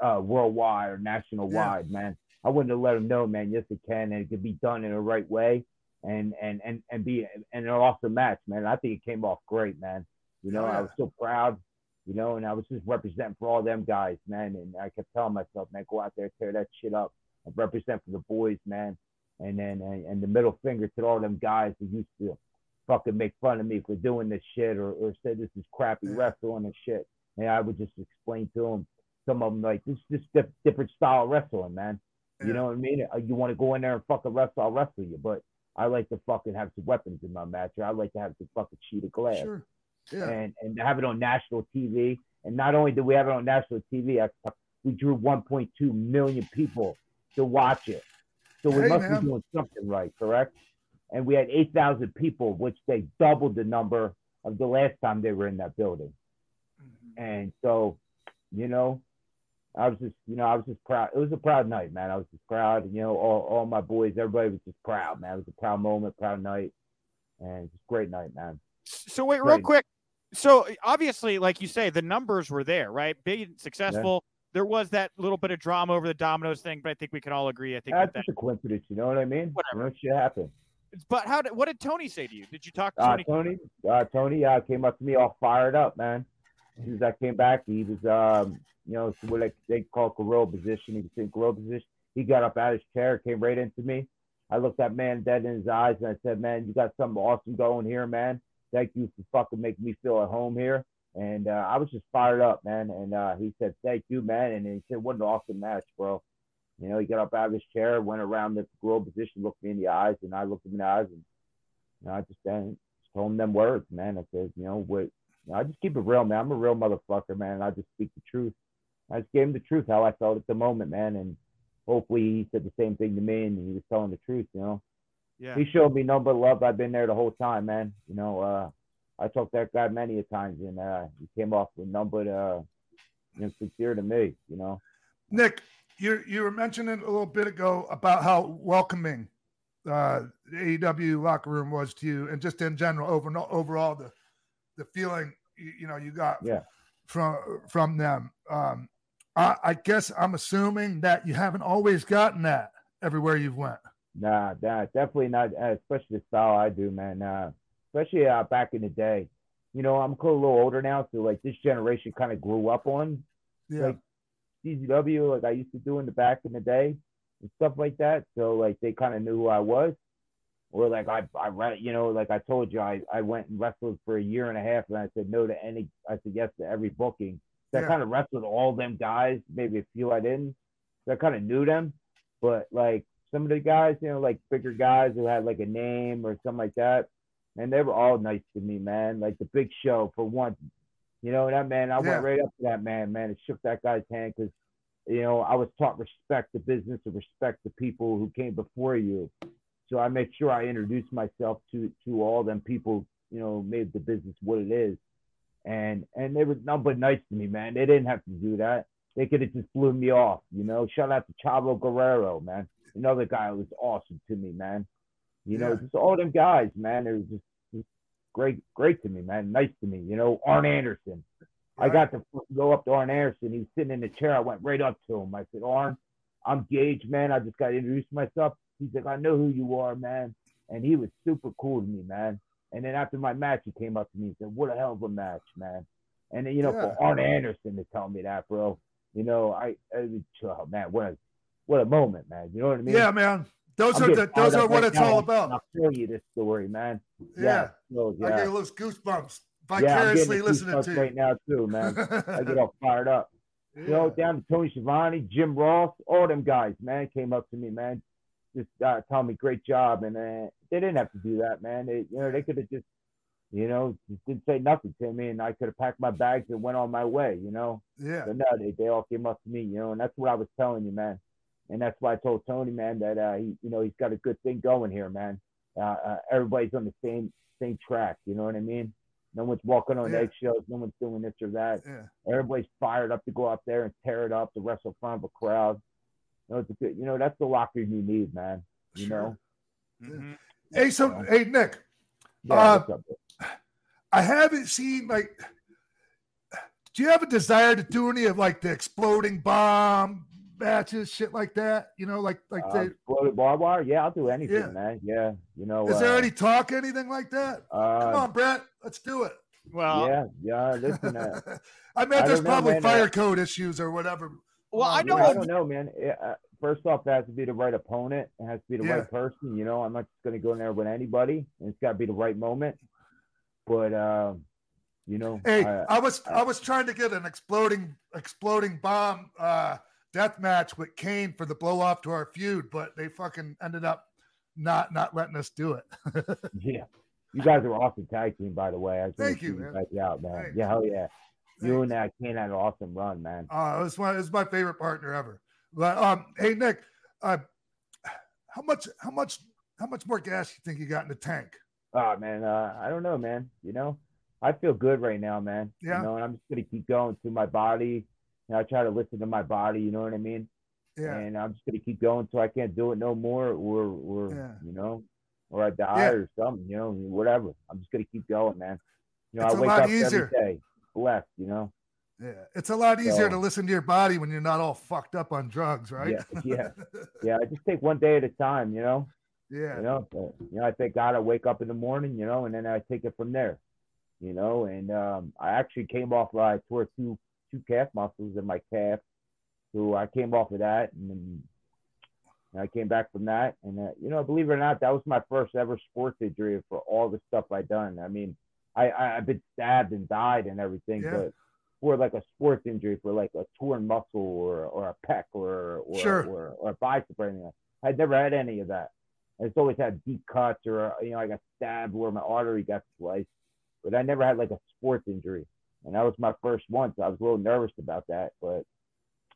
uh, worldwide or national wide, man. I wanted to let them know, man. Yes, it can, and it can be done in the right way, and and and and be and an awesome match, man. I think it came off great, man. You know, Oh, yeah. I was so proud you know, and I was just representing for all them guys, man. And I kept telling myself, man, go out there, tear that shit up, and represent for the boys, man. And then and, and the middle finger to all them guys who used to fucking make fun of me for doing this shit or, or say this is crappy wrestling and shit. And I would just explain to them, some of them like this is just dif- different style of wrestling, man. You know what I mean? Uh, You want to go in there and fucking wrestle, I'll wrestle you, but I like to fucking have some weapons in my match, or I like to have some fucking sheet of glass sure yeah and and have it on national TV. And not only did we have it on national TV, I, we drew 1.2 million people to watch it. So we Hey, must man. be doing something right, correct? And we had 8,000 people, which they doubled the number of the last time they were in that building. Mm-hmm. And so, you know, I was just, you know, I was just proud. It was a proud night, man. I was just proud. You know, all, all my boys, everybody was just proud, man. It was a proud moment, proud night. And it's a great night, man. So wait, real quick. So obviously, like you say, the numbers were there, right? Big and successful. There was that little bit of drama over the Domino's thing, but I think we can all agree. I think That's that, a coincidence, you know what I mean? Whatever. You know, shit. But how did what did Tony say to you? Did you talk to Uh, Tony? Tony, uh, Tony uh, came up to me all fired up, man. As soon as I came back, he was, um, you know, what like they call gorilla position. He was in gorilla position. He got up out of his chair, came right into me. I looked that man dead in his eyes, and I said, "Man, you got something awesome going here, man. Thank you for fucking making me feel at home here." And uh, I was just fired up, man. And uh, he said, "Thank you, man." And he said, "What an awesome match, bro." You know, he got up out of his chair, went around the gorilla position, looked me in the eyes, and I looked him in the eyes, and you know, I just, uh, just told him them words, man. I said, you know, what, you know, I just keep it real, man. I'm a real motherfucker, man. I just speak the truth. I just gave him the truth, how I felt at the moment, man. And hopefully he said the same thing to me and he was telling the truth, you know. Yeah. He showed me no but love. I've been there the whole time, man. You know, uh, I talked to that guy many a times and uh, he came off with no but, uh, you know, sincere to me, you know. Nick, you you were mentioning a little bit ago about how welcoming uh, the AEW locker room was to you, and just in general, over overall the the feeling you, you know you got Yeah. from from them. Um, I, I guess I'm assuming that you haven't always gotten that everywhere you've went. Nah, nah, definitely not. Uh, especially the style I do, man. Uh, especially uh, back in the day. You know, I'm a little older now, so like this generation kind of grew up on Yeah, Like, CZW, like I used to do in the back in the day and stuff like that. So like they kind of knew who I was. Or like I, I read, you know, like I told you, I, I went and wrestled for a year and a half, and I said no to any, I said yes to every booking. So Yeah. I kind of wrestled all them guys, maybe a few I didn't. So I kind of knew them, but like some of the guys, you know, like bigger guys who had like a name or something like that, and they were all nice to me, man. Like the Big Show for one, you know, that man, I Yeah. went right up to that man, man, and shook that guy's hand because, you know, I was taught respect the business and respect the people who came before you. So I make sure I introduce myself to to all them people, you know, made the business what it is. And and they were nothing but nice to me, man. They didn't have to do that. They could have just blew me off, you know. Shout out to Chavo Guerrero, man. Another guy who was awesome to me, man. You know, just all them guys, man. They were just, just great, great to me, man. Nice to me. You know, Arn Anderson. I got to go up to Arn Anderson. He was sitting in the chair. I went right up to him. I said, Arn, I'm Gage, man. I just got to introduce myself. He's like, I know who you are, man. And he was super cool to me, man. And then after my match, he came up to me and said, What a hell of a match, man. And then, you know, Yeah. for Arn Anderson to tell me that, bro, you know, I, I oh, man, what a, what a moment, man. You know what I mean? yeah, man. Those I'm are the, those are what right it's all about. I'll tell you this story, man. Yeah, so, I yeah. get those goosebumps vicariously getting listening to you. right now too, man. I get all fired up. [LAUGHS] You know, down to Tony Schiavone, Jim Ross, all them guys, man, came up to me, man, just uh, telling me great job, and uh, they didn't have to do that, man. They, you know, they could have just, you know, just didn't say nothing to me, and I could have packed my bags and went on my way, you know. yeah, But no, they, they all came up to me, you know, and that's what I was telling you, man. And that's why I told Tony, man, that uh, he, you know, he's got a good thing going here, man. Uh, uh, everybody's on the same same track, you know what I mean? No one's walking on Yeah. eggshells. No one's doing this or that. yeah. Everybody's fired up to go out there and tear it up to wrestle in front of a crowd. You know, it's a good, you know, that's the locker you need, man. You Sure. know, Mhm. Hey, so Yeah. hey Nick, yeah. Uh, up. I haven't seen like. Do you have a desire to do any of like the exploding bomb matches, shit like that? You know, like like Uh, the, exploded barbed wire? Yeah, I'll do anything, Yeah. man. Yeah, you know. is there uh, any talk, anything like that? Uh, Come on, Brett, let's do it. Well, yeah, yeah. Listen, uh, [LAUGHS] I mean, I there's don't know, probably man, uh, fire code issues or whatever. well, I know. with I don't know, man. It, uh, first off, it has to be the right opponent. It has to be the Yeah. right person. You know, I'm not just going to go in there with anybody. And it's got to be the right moment. But, um, you know, Hey, I- I was I was trying to get an exploding exploding bomb uh death match with Kane for the blow off to our feud, but they fucking ended up not not letting us do it. [LAUGHS] yeah, you guys are awesome tag team, by the way. I Thank you, man. guys out, man. Thanks. Yeah, hell yeah. You and that Kane had an awesome run, man. Uh, it was my it was my favorite partner ever. But um, hey Nick, uh, how much how much how much more gas you think you got in the tank? Oh man, uh, I don't know, man. You know, I feel good right now, man. Yeah. You know, and I'm just gonna keep going through my body. I try to listen to my body. You know what I mean? Yeah. And I'm just gonna keep going till I can't do it no more, or or Yeah. you know, or I die Yeah. or something. You know, whatever. I'm just gonna keep going, man. You know, It's I wake up easier. every day blessed. You know. Yeah. It's a lot easier So- to listen to your body when you're not all fucked up on drugs, right? Yeah, [LAUGHS] yeah. Yeah, I just take one day at a time. You know. yeah. You know, but, you know, I thank God I wake up in the morning, you know, and then I take it from there, you know. And um, I actually came off. Uh, I tore two two calf muscles in my calf, so I came off of that, and then and I came back from that. And uh, you know, believe it or not, that was my first ever sports injury for all the stuff I done. I mean, I, I I've been stabbed and died and everything, Yeah. but for like a sports injury, for like a torn muscle or or a pec or or Sure. or, or a bicep or anything, I'd never had any of that. It's always had deep cuts or you know I got stabbed where my artery got sliced, but I never had like a sports injury, and that was my first one. So I was a little nervous about that, but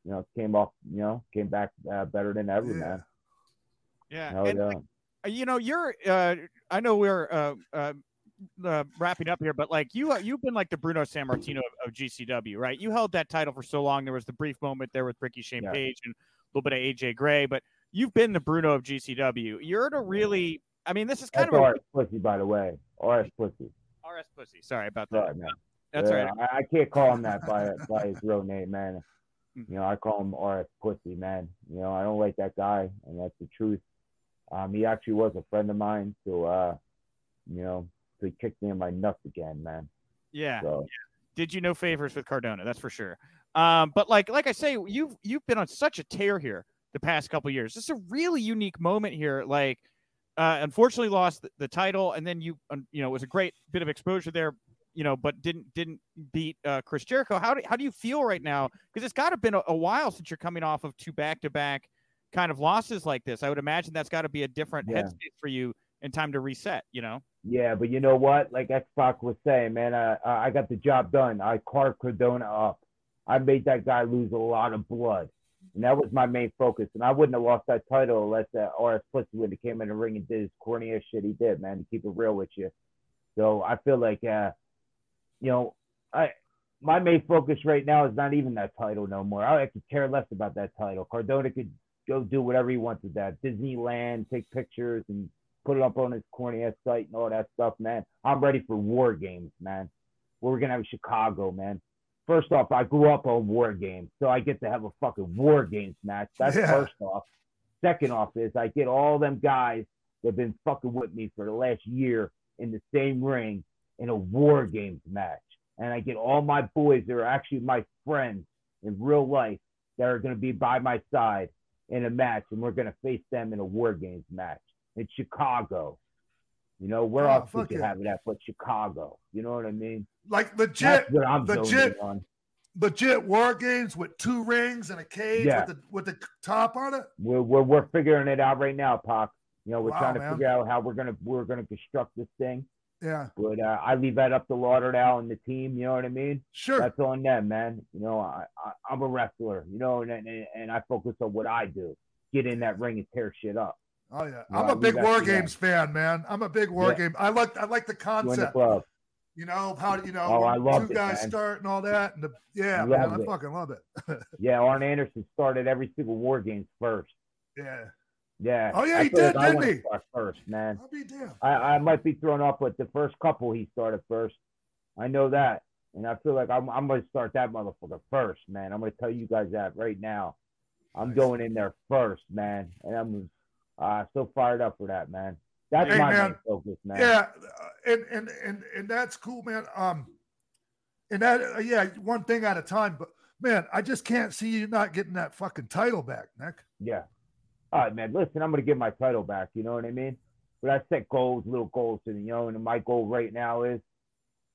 you know it came off you know came back uh, better than ever, Yeah. man. Yeah. And, no. uh, you know, you're. Uh, I know we're uh, uh, uh, wrapping up here, but like you, uh, you've been like the Bruno Sammartino of, of GCW, right? You held that title for so long. There was the brief moment there with Ricky Shane Yeah. Page and a little bit of AJ Gray, but you've been the Bruno of GCW. You're in a really. I mean, this is kind That's of a RS pussy, by the way. RS pussy. RS pussy. Sorry about that. Sorry, man. That's Yeah, right. I, I can't call him that by by his real name, man. Mhm. You know, I call him RS Pussy, man. You know, I don't like that guy, and that's the truth. Um, he actually was a friend of mine, so uh, you know, so he kicked me in my nuts again, man. Yeah. So did you no favors with Cardona? That's for sure. Um, but like like I say, you've you've been on such a tear here the past couple years. This is a really unique moment here. Like, uh, unfortunately, lost the, the title, and then you you know it was a great bit of exposure there. You know, but didn't didn't beat uh, Chris Jericho. How do how do you feel right now? Because it's got to have been a, a while since you're coming off of two back to back kind of losses like this. I would imagine that's got to be a different Yeah. headspace for you and time to reset. You know. yeah, but you know what? Like X Pac was saying, man, uh, I got the job done. I carved Cardona up. I made that guy lose a lot of blood. And that was my main focus. And I wouldn't have lost that title unless that RS Pussy would have came in the ring and did his corny ass shit he did, man, to keep it real with you. So I feel like, uh, you know, I my main focus right now is not even that title no more. I could care less about that title. Cardona could go do whatever he wants with that. Disneyland, take pictures and put it up on his corny ass site and all that stuff, man. I'm ready for war games, man. We're gonna have Chicago, man. First off, I grew up on war games, so I get to have a fucking war games match. That's Yeah. first off. Second off is I get all them guys that have been fucking with me for the last year in the same ring in a war games match. And I get all my boys that are actually my friends in real life that are gonna be by my side in a match, and we're gonna face them in a war games match in Chicago. You know, where Oh, else could yeah. have it at but Chicago? You know what I mean? Like legit, That's what I'm legit- on. legit war games with two rings and a cage Yeah. with the with the top on it. We're, we're we're figuring it out right now, Pac. You know, we're Wow, trying to man. figure out how we're gonna we're gonna construct this thing. Yeah, But uh, I leave that up to Lauderdale and the team. You know what I mean? sure. That's on them, man. You know, I, I I'm a wrestler. You know, and, and and I focus on what I do. Get in that ring and tear shit up. Oh yeah, No, I'm a big that war games fan, man. I'm a big war Yeah. game. I like I like the the concept. club. You know how you know Oh, I loved two it, guys man. start and all that, and the yeah, I man, I fucking love it. [LAUGHS] Yeah, Arn Anderson started every single war games first. yeah, Yeah. Oh, yeah, I he did, like didn't he? first, man. I'll be damned. I, I might be thrown off with the first couple he started first. I know that. And I feel like I'm, I'm going to start that motherfucker first, man. I'm going to tell you guys that right now. I'm Nice. going in there first, man. And I'm uh, so fired up for that, man. That's Hey, my man. main focus, man. Yeah, uh, and and and and that's cool, man. Um, and that uh, yeah, one thing at a time. But man, I just can't see you not getting that fucking title back, Nick. Yeah. All right, man. Listen, I'm going to get my title back. You know what I mean? But I set goals, little goals, and you know, and my goal right now is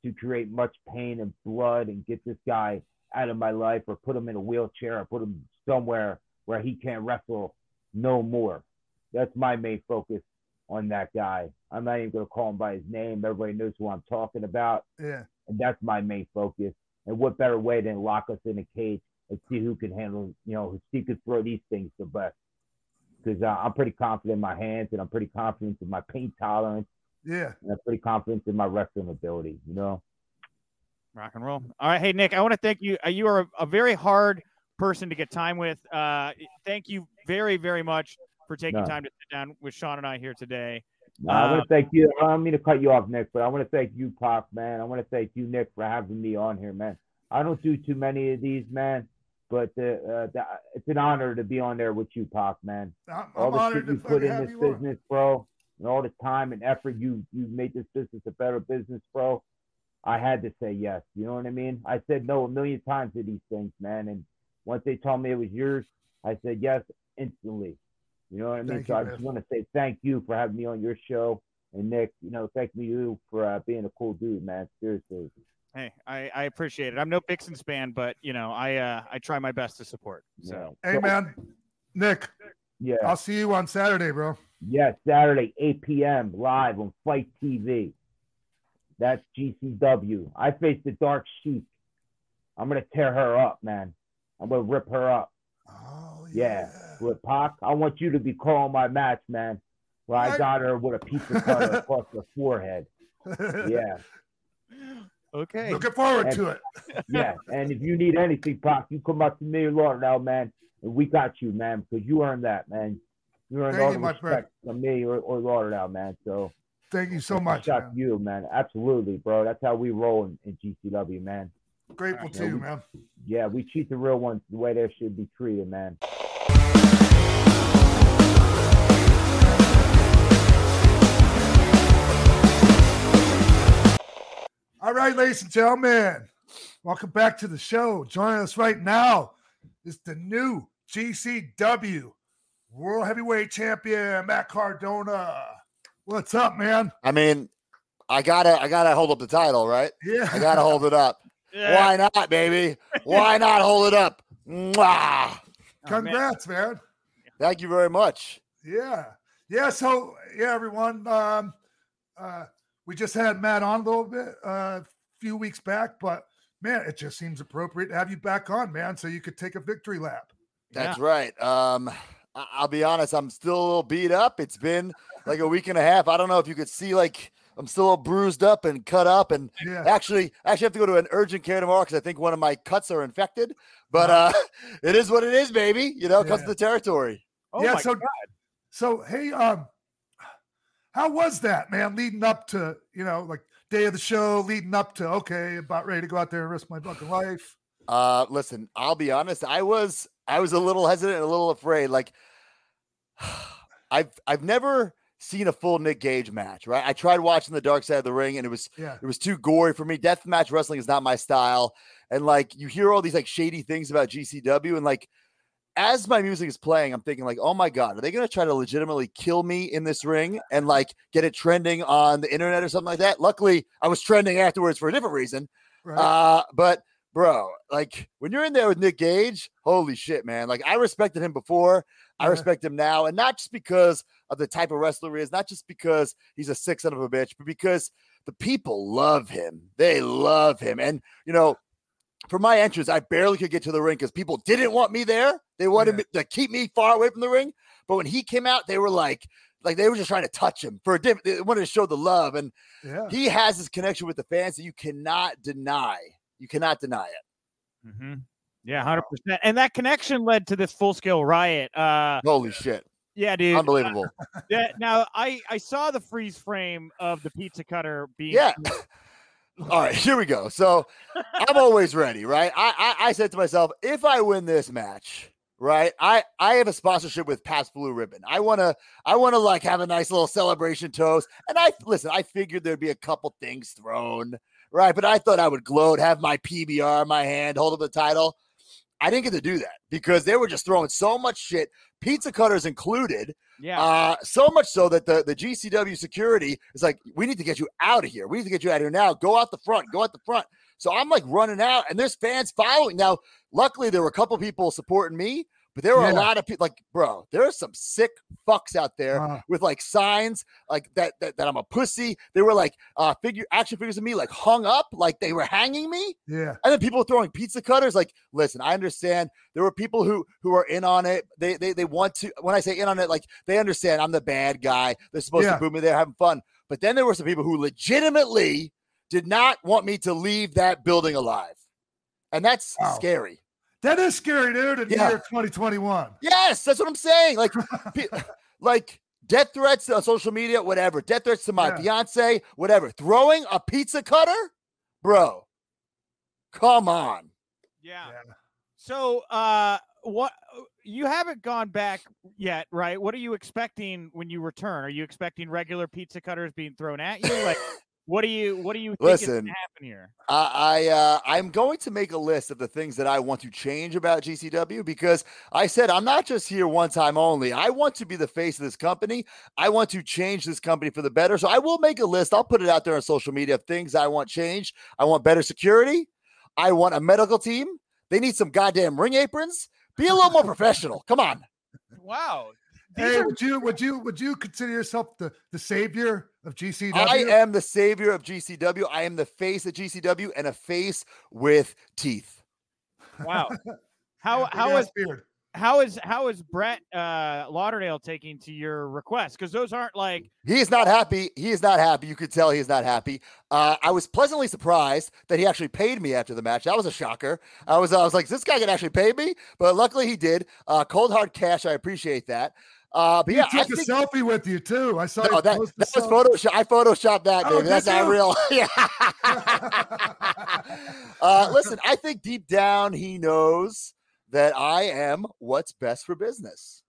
to create much pain and blood and get this guy out of my life, or put him in a wheelchair, or put him somewhere where he can't wrestle no more. That's my main focus on that guy. I'm not even going to call him by his name. Everybody knows who I'm talking about, Yeah, and that's my main focus. And what better way than lock us in a cage and see who can handle, you know, who can throw these things the best. Because uh, I'm pretty confident in my hands and I'm pretty confident in my pain tolerance Yeah. and I'm pretty confident in my wrestling ability. You know. Rock and roll. All right. Hey, Nick, I want to thank you. Uh, you are a, a very hard person to get time with. Uh, thank you very, very much for taking No. time to sit down with Sean and I here today. Uh, I want to thank you. I don't mean to cut you off, Nick, but I want to thank you, Pac, man. I want to thank you, Nick, for having me on here, man. I don't do too many of these, man, but uh, uh, the, it's an honor to be on there with you, Pac, man. I'm, All the honored shit you to put in this you on. business, bro, and all the time and effort you you made this business a better business, bro. I had to say yes. You know what I mean? I said no a million times to these things, man. And once they told me it was yours, I said yes instantly. You know what I mean? Thank so you, I man. just want to say thank you for having me on your show. And Nick, you know, thank you for uh, being a cool dude, man. Seriously. Hey, I, I appreciate it. I'm no Vixens fan, but you know, I uh, I try my best to support. Yeah. So Hey man, Nick, Yeah. I'll see you on Saturday, bro. Yes, Saturday, 8 p.m. live on FITE TV. That's GCW. I face the Dark Sheik. I'm gonna tear her up, man. I'm gonna rip her up. Oh Yeah. yeah. With Pac, I want you to be calling my match, man. Where I Right. got her with a pizza cutter [LAUGHS] across the forehead. Yeah, okay. Looking forward And- to it. [LAUGHS] yeah. And if you need anything, Pac, you come up to me or Lauderdale, man, and we got you, man, because you earned that, man. You earned Thank all you, the my respect from me or, or Lauderdale, man. So Thank you so much. Shout man. you, man. Absolutely, bro. That's how we roll in, in GCW, man. Grateful Yeah, to you, we- man. Yeah, we treat the real ones the way they should be treated, man. Right, ladies and gentlemen, welcome back to the show. Joining us right now is the new GCW World Heavyweight Champion, Matt Cardona. What's up, man? I mean, I gotta, I gotta hold up the title, right? Yeah. I gotta hold it up. Yeah. Why not, baby? Why [LAUGHS] not hold it up? Mwah! Oh, man. Congrats, man. Thank you very much. Yeah. Yeah. So, yeah, everyone. Um, uh, we just had Matt on a little bit uh, a few weeks back, but man, it just seems appropriate to have you back on, man, so you could take a victory lap. That's right. Um, I- I'll be honest, I'm still a little beat up. It's been like a week and a half. I don't know if you could see, like, I'm still all bruised up and cut up, and Yeah. actually, actually have to go to an urgent care tomorrow because I think one of my cuts are infected. But uh, [LAUGHS] it is what it is, baby. You know, it comes Yeah. to the territory. Oh yeah. my So, God. so hey, um, how was that, man? Leading up to you know, like day of the show, leading up to okay, about ready to go out there and risk my fucking life. Uh, listen, I'll be honest. I was I was a little hesitant, a little afraid. Like, [SIGHS] I've I've never seen a full Nick Gage match. Right? I tried watching the Dark Side of the Ring, and it was Yeah. it was too gory for me. Death match wrestling is not my style. And like, you hear all these like shady things about GCW, and like, as my music is playing, I'm thinking like, oh my god, are they gonna try to legitimately kill me in this ring and like get it trending on the internet or something like that? Luckily, I was trending afterwards for a different reason. Right. Uh, but bro, like when you're in there with Nick Gage, holy shit, man. Like I respected him before, I respect him now, and not just because of the type of wrestler he is, not just because he's a sick son of a bitch, but because the people love him. They love him. And you know, for my entrance, I barely could get to the ring because people didn't want me there. They wanted Yeah. me to keep me far away from the ring. But when he came out, they were like, like they were just trying to touch him for a different. They wanted to show the love, and yeah. he has this connection with the fans that you cannot deny. You cannot deny it. Mm-hmm. Yeah, hundred percent. And that connection led to this full scale riot. Uh, Holy shit. yeah, dude. Unbelievable. [LAUGHS] Yeah. Now I I saw the freeze frame of the pizza cutter being. Yeah. [LAUGHS] [LAUGHS] [LAUGHS] All right, here we go. So I'm always ready, right? I, I I said to myself, if I win this match, right? I I have a sponsorship with Pabst Blue Ribbon. I wanna I wanna like have a nice little celebration toast. And I listen, I figured there'd be a couple things thrown, right? But I thought I would gloat, have my PBR in my hand, hold up the title. I didn't get to do that because they were just throwing so much shit, pizza cutters included. Yeah. Uh, so much so that the, the GCW security is like, we need to get you out of here. We need to get you out of here now. Go out the front. Go out the front. So I'm like running out, and there's fans following. Now, luckily, there were a couple people supporting me, But there were a lot of people like, bro, there are some sick fucks out there Uh, with like signs like that, that that I'm a pussy. They were like uh figure action figures of me like hung up, like they were hanging me. yeah. And then people throwing pizza cutters. Like, listen, I understand there were people who who are in on it. They they they want to when I say in on it, like they understand I'm the bad guy. They're supposed Yeah. to boo me, they're having fun. But then there were some people who legitimately did not want me to leave that building alive. And that's Wow. scary. That is scary, dude. In the Yeah. year 2021. Yes, that's what I'm saying. Like, [LAUGHS] pe- like death threats on social media, whatever. Death threats to my Yeah. fiance, whatever. Throwing a pizza cutter, bro. Come on. Yeah. Yeah. So, uh, what you haven't gone back yet, right? What are you expecting when you return? Are you expecting regular pizza cutters being thrown at you? Like, [LAUGHS] what do you what do you think is Listen. happen here? I, I uh, I'm going to make a list of the things that I want to change about GCW because I said I'm not just here one time only. I want to be the face of this company. I want to change this company for the better. So I will make a list. I'll put it out there on social media of things I want changed. I want better security. I want a medical team. They need some goddamn ring aprons. Be a little more [LAUGHS] professional. Come on. Wow. These Hey, are- would you would you would you consider yourself the the savior of GCW? I am the savior of GCW. I am the face of GCW and a face with teeth. wow. [LAUGHS] How big how ass is beard. how is how is Brett uh, Lauderdale taking to your request? Because those aren't like He is not happy. He is not happy. You could tell he is not happy. Uh, I was pleasantly surprised that he actually paid me after the match. That was a shocker. I was, I was like, this guy can actually pay me, but luckily he did. Uh, cold hard cash. I appreciate that. Uh, but He yeah, took a think selfie with you too. I saw no, that, post that was selfie. Photoshop. I photoshopped that, Oh, baby. did That's not real. [LAUGHS] yeah. uh, [LAUGHS] listen, I think deep down he knows that I am what's best for business.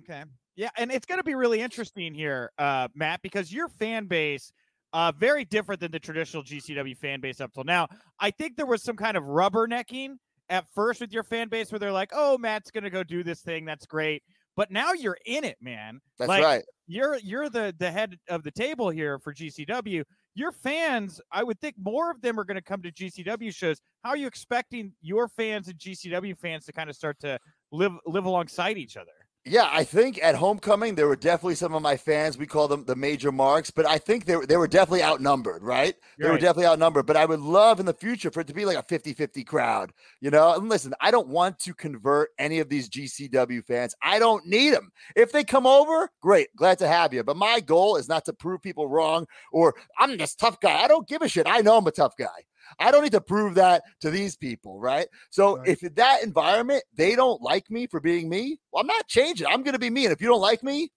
Okay. Yeah, and it's going to be really interesting here, uh, Matt, because your fan base, uh, very different than the traditional GCW fan base up till now. I think there was some kind of rubbernecking at first with your fan base, where they're like, "Oh, Matt's going to go do this thing. That's great." But now you're in it, man. That's Like, right. You're you're the the head of the table here for GCW. Your fans, I would think more of them are going to come to GCW shows. How are you expecting your fans and GCW fans to kind of start to live live alongside each other? Yeah, I think at homecoming there were definitely some of my fans. We call them the major marks, but I think they were, they were definitely outnumbered, right? They were definitely outnumbered. But I would love in the future for it to be like a 50-50 crowd, you know. And listen, I don't want to convert any of these GCW fans. I don't need them. If they come over, great, glad to have you. But my goal is not to prove people wrong or I'm this tough guy. I don't give a shit. I know I'm a tough guy. I don't need to prove that to these people, right? So Right. if that environment they don't like me for being me, well, I'm not changing. I'm going to be me. And if you don't like me,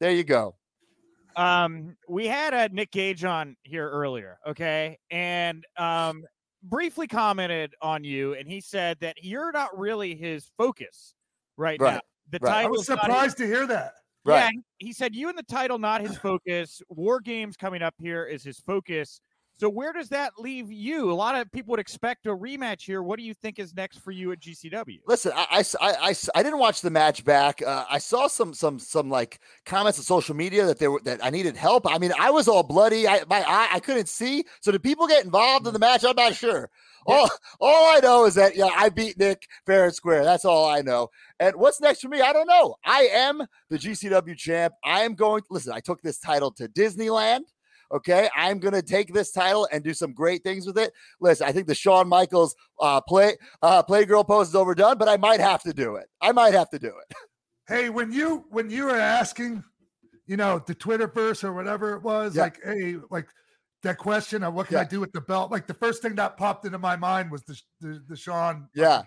there you go. um we had a nick gage on here earlier okay and um briefly commented on you and he said that you're not really his focus right, Right, now the right. I I was title's his- surprised to hear that. yeah Right. he he said you and the title not his focus war games coming up here is his focus so where does that leave you a lot of people would expect a rematch here what do you think is next for you at gcw Listen, I I I didn't watch the match back. Uh, I saw some some some like comments on social media that they were that I needed help. I mean, I was all bloody. I my eye I couldn't see. So did people get involved in the match? I'm not sure. All all I know is that yeah, I beat Nick fair and square. That's all I know. And what's next for me? I don't know. I am the GCW champ. I am going. Listen, I took this title to Disneyland. Okay, I'm gonna take this title and do some great things with it. Listen, I think the Shawn Michaels uh, play uh, Playgirl pose is overdone, but I might have to do it. I might have to do it. [LAUGHS] Hey, when you when you were asking, you know, the Twitterverse or whatever it was, Yeah. like, hey, like that question of what can I do with the belt? Like the first thing that popped into my mind was the the, the Shawn Yeah,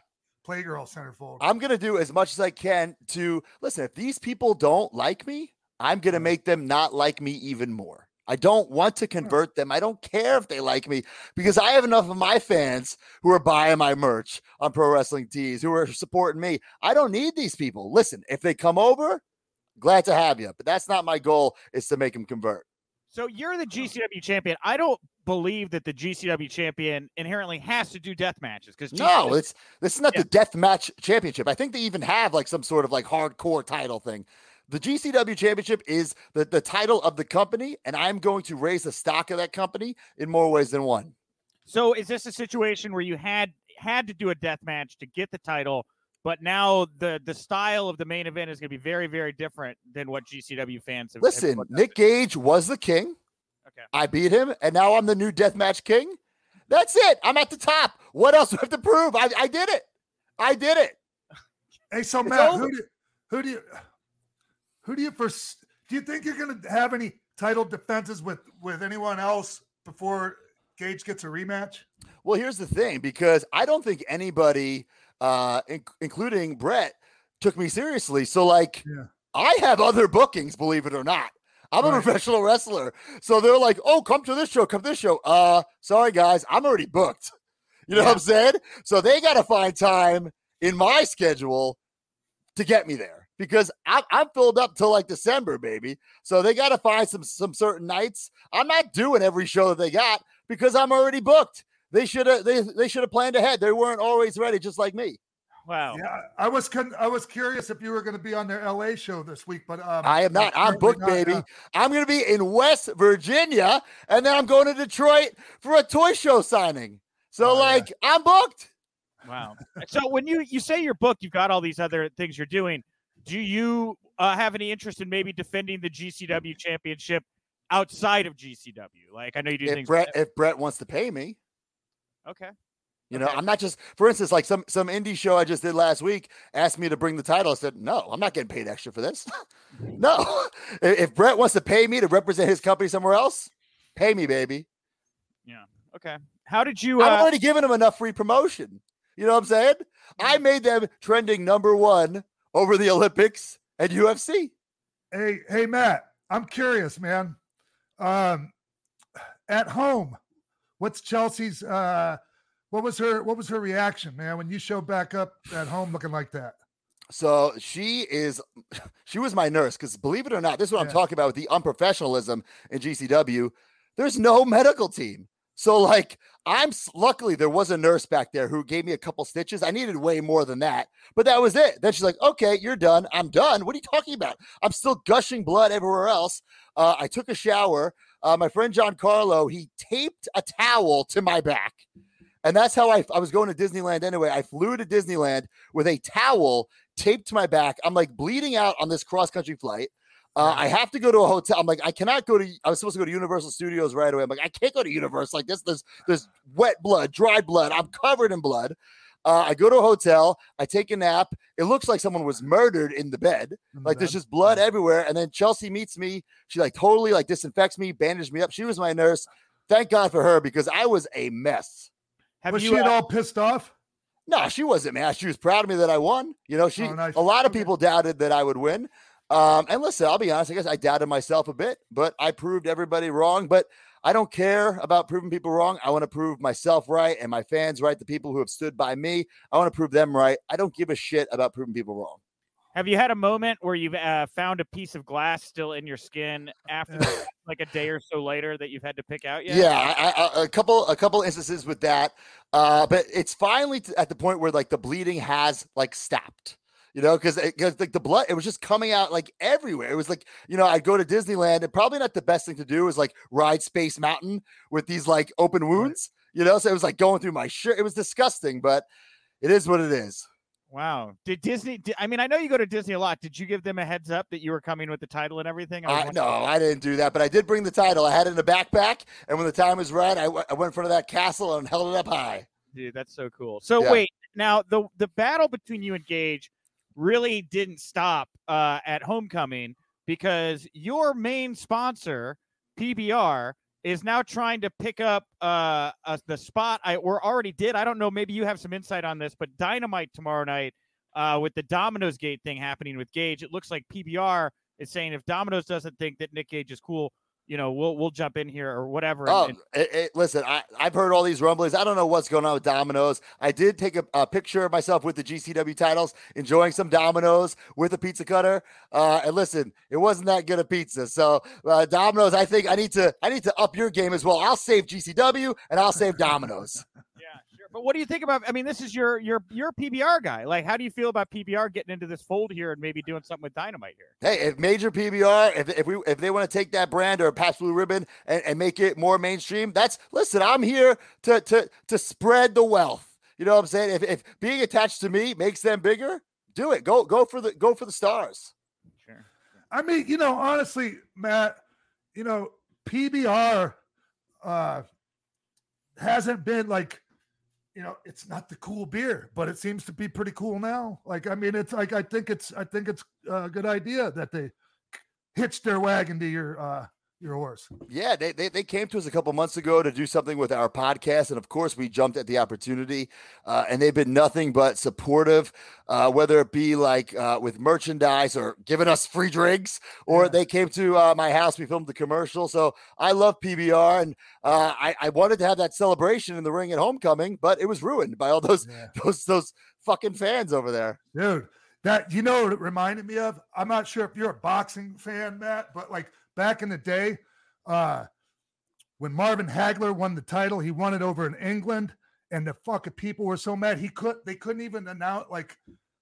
Playgirl centerfold. I'm gonna do as much as I can to listen. If these people don't like me, I'm gonna make them not like me even more. I don't want to convert them. I don't care if they like me because I have enough of my fans who are buying my merch on Pro Wrestling Tees, who are supporting me. I don't need these people. Listen, if they come over, glad to have you. But that's not my goal. Is to make them convert. So you're the GCW champion. I don't believe that the GCW champion inherently has to do death matches because No, it's this is not Yeah. the death match championship. I think they even have like some sort of like hardcore title thing. The GCW championship is the, the title of the company, and I'm going to raise the stock of that company in more ways than one. so is this a situation where you had had to do a death match to get the title, but now the the style of the main event is going to be very very different than what GCW fans have. Listen, have Nick Gage was the king. Okay. I beat him, and now I'm the new deathmatch king. That's it. I'm at the top. What else do I have to prove? I, I did it. I did it. Hey, so It's Matt, over. who do who do you who do you first? Do you think you're going to have any title defenses with with anyone else before Gage gets a rematch? Well, here's the thing because I don't think anybody, uh, in- including Brett, took me seriously. So, like, Yeah. I have other bookings, believe it or not. I'm a professional wrestler. So they're like, oh, come to this show, come to this show. Uh, sorry, guys, I'm already booked. You know what I'm saying? So they got to find time in my schedule to get me there because I'm, I'm filled up till like December, baby. So they got to find some some certain nights. I'm not doing every show that they got because I'm already booked. They should have they, they should have planned ahead. They weren't always ready, just like me. Wow. Yeah, I was con- I was curious if you were going to be on their LA show this week, but um, I am not. I'm booked, not, baby. yeah. I'm going to be in West Virginia, and then I'm going to Detroit for a toy show signing. So, Oh, yeah. like, I'm booked. Wow. [LAUGHS] so when you you say you're booked, you've got all these other things you're doing. Do you uh, have any interest in maybe defending the GCW championship outside of GCW? Like I know you do If things. Brett, if Brett wants to pay me, okay. you know, Okay. I'm not just. For instance, like some some indie show I just did last week asked me to bring the title. I said, no, I'm not getting paid extra for this. [LAUGHS] no, [LAUGHS] if Brett wants to pay me to represent his company somewhere else, pay me, baby. Yeah. Okay. How did you? I've Uh, already given him enough free promotion. You know what I'm saying? I made them trending number one over the Olympics and UFC. Hey, hey, Matt, I'm curious, man. Um, at home, what's Chelsea's? Uh, what was her? What was her reaction, man, when you showed back up at home looking like that? So she is, [LAUGHS] she was my nurse because believe it or not, this is what I'm talking about with the unprofessionalism in GCW. There's no medical team. So like, I'm luckily there was a nurse back there who gave me a couple stitches. I needed way more than that, but that was it. Then she's like, "Okay, you're done. I'm done. What are you talking about? I'm still gushing blood everywhere else." Uh, I took a shower. Uh, my friend John Carlo he taped a towel to my back, and that's how I I was going to Disneyland anyway. I flew to Disneyland with a towel taped to my back. I'm like bleeding out on this cross country flight. Uh, I have to go to a hotel. I'm like, I cannot go to. I was supposed to go to Universal Studios right away. I'm like, I can't go to Universal like this. There's this wet blood, dry blood. I'm covered in blood. Uh, I go to a hotel. I take a nap. It looks like someone was murdered in the bed. Like there's just blood everywhere. And then Chelsea meets me. She like totally like disinfects me, bandaged me up. She was my nurse. Thank God for her because I was a mess. have was you? she at uh, all pissed off? No, she wasn't mad. She was proud of me that I won. You know, she Oh, nice. a lot of people doubted that I would win. Um, and listen, I'll be honest, I guess I doubted myself a bit, but I proved everybody wrong. But I don't care about proving people wrong. I want to prove myself right and my fans right, the people who have stood by me. I want to prove them right. I don't give a shit about proving people wrong. Have you had a moment where you've uh, found a piece of glass still in your skin after [SIGHS] like a day or so later that you've had to pick out yet? Yeah, I, I, a couple a couple instances with that, uh, but it's finally t- at the point where like the bleeding has like stopped. You know, because because eh, like the blood, it was just coming out like everywhere. It was like you know, I'd go to Disneyland, and probably not the best thing to do is like ride Space Mountain with these like open wounds. You know, so it was like going through my shirt. It was disgusting, but it is what it is. Wow. Did Disney? Did, I mean, I know you go to Disney a lot. Did you give them a heads up that you were coming with the title and everything? I, no, I didn't do that, but I did bring the title. I had it in a backpack, and when the time was right, I, w- I went in front of that castle and held it up high. Dude, that's so cool. So Yeah. wait, now the the battle between you and Gage really didn't stop uh, at Homecoming because your main sponsor, PBR, is now trying to pick up uh, uh the spot I or already did. I don't know. Maybe you have some insight on this, but Dynamite tomorrow night uh, with the Domino's Gate thing happening with Gage, it looks like PBR is saying if Domino's doesn't think that Nick Gage is cool, you know, we'll we'll jump in here or whatever. Oh, and- it, it- listen, I, I've heard all these rumblings. I don't know what's going on with Domino's. I did take a, a picture of myself with the GCW titles, enjoying some Domino's with a pizza cutter. Uh, and listen, it wasn't that good a pizza. So uh, Domino's, I think I need to I need to up your game as well. I'll save GCW and I'll save Domino's. [LAUGHS] Yeah, sure. But what do you think about? I mean, this is your your your PBR guy. Like, how do you feel about PBR getting into this fold here and maybe doing something with Dynamite here? hey, if major PBR, if, if we if they want to take that brand or Pabst Blue Ribbon and, and make it more mainstream, that's listen. I'm here to to to spread the wealth. You know what I'm saying? If, if being attached to me makes them bigger, do it. Go go for the go for the stars. Sure. I mean, you know, honestly, Matt, you know, PBR uh hasn't been like, you know, it's not the cool beer, but it seems to be pretty cool now. Like, I mean, it's like I think it's I think it's a good idea that they hitched their wagon to your uh your horse. Yeah, they, they, they came to us a couple months ago to do something with our podcast. And of course, we jumped at the opportunity. Uh, and they've been nothing but supportive, uh, whether it be like uh, with merchandise or giving us free drinks, or Yeah. they came to uh, my house. We filmed the commercial. So I love PBR. And uh, I, I wanted to have that celebration in the ring at homecoming, but it was ruined by all those, Yeah. [LAUGHS] those, those fucking fans over there. Dude, that you know what it reminded me of? I'm not sure if you're a boxing fan, Matt, but like back in the day, uh when Marvin Hagler won the title, he won it over in England, and the fucking people were so mad he could they couldn't even announce like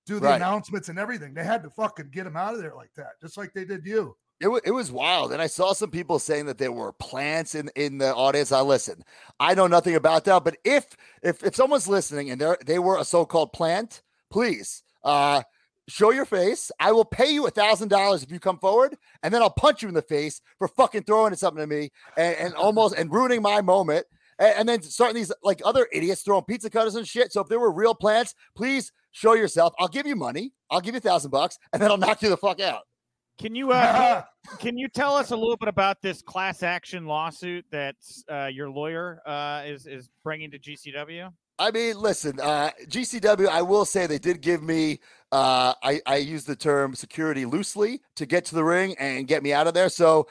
do the Right. announcements and everything. They had to fucking get him out of there like that, just like they did you. It, wa- it was wild. And I saw some people saying that there were plants in, in the audience. I listen, I know nothing about that, but if if if someone's listening and they're they were a so-called plant, please uh show your face. I will pay you a thousand dollars if you come forward, and then I'll punch you in the face for fucking throwing something to me and, and almost and ruining my moment. And, and then starting these like other idiots throwing pizza cutters and shit. So if there were real plants, please show yourself. I'll give you money. I'll give you a thousand bucks, and then I'll knock you the fuck out. Can you uh, can [LAUGHS] you tell us a little bit about this class action lawsuit that uh, your lawyer uh, is is bringing to GCW? I mean, listen, uh, GCW, I will say they did give me, uh, I, I use the term security loosely to get to the ring and get me out of there. So,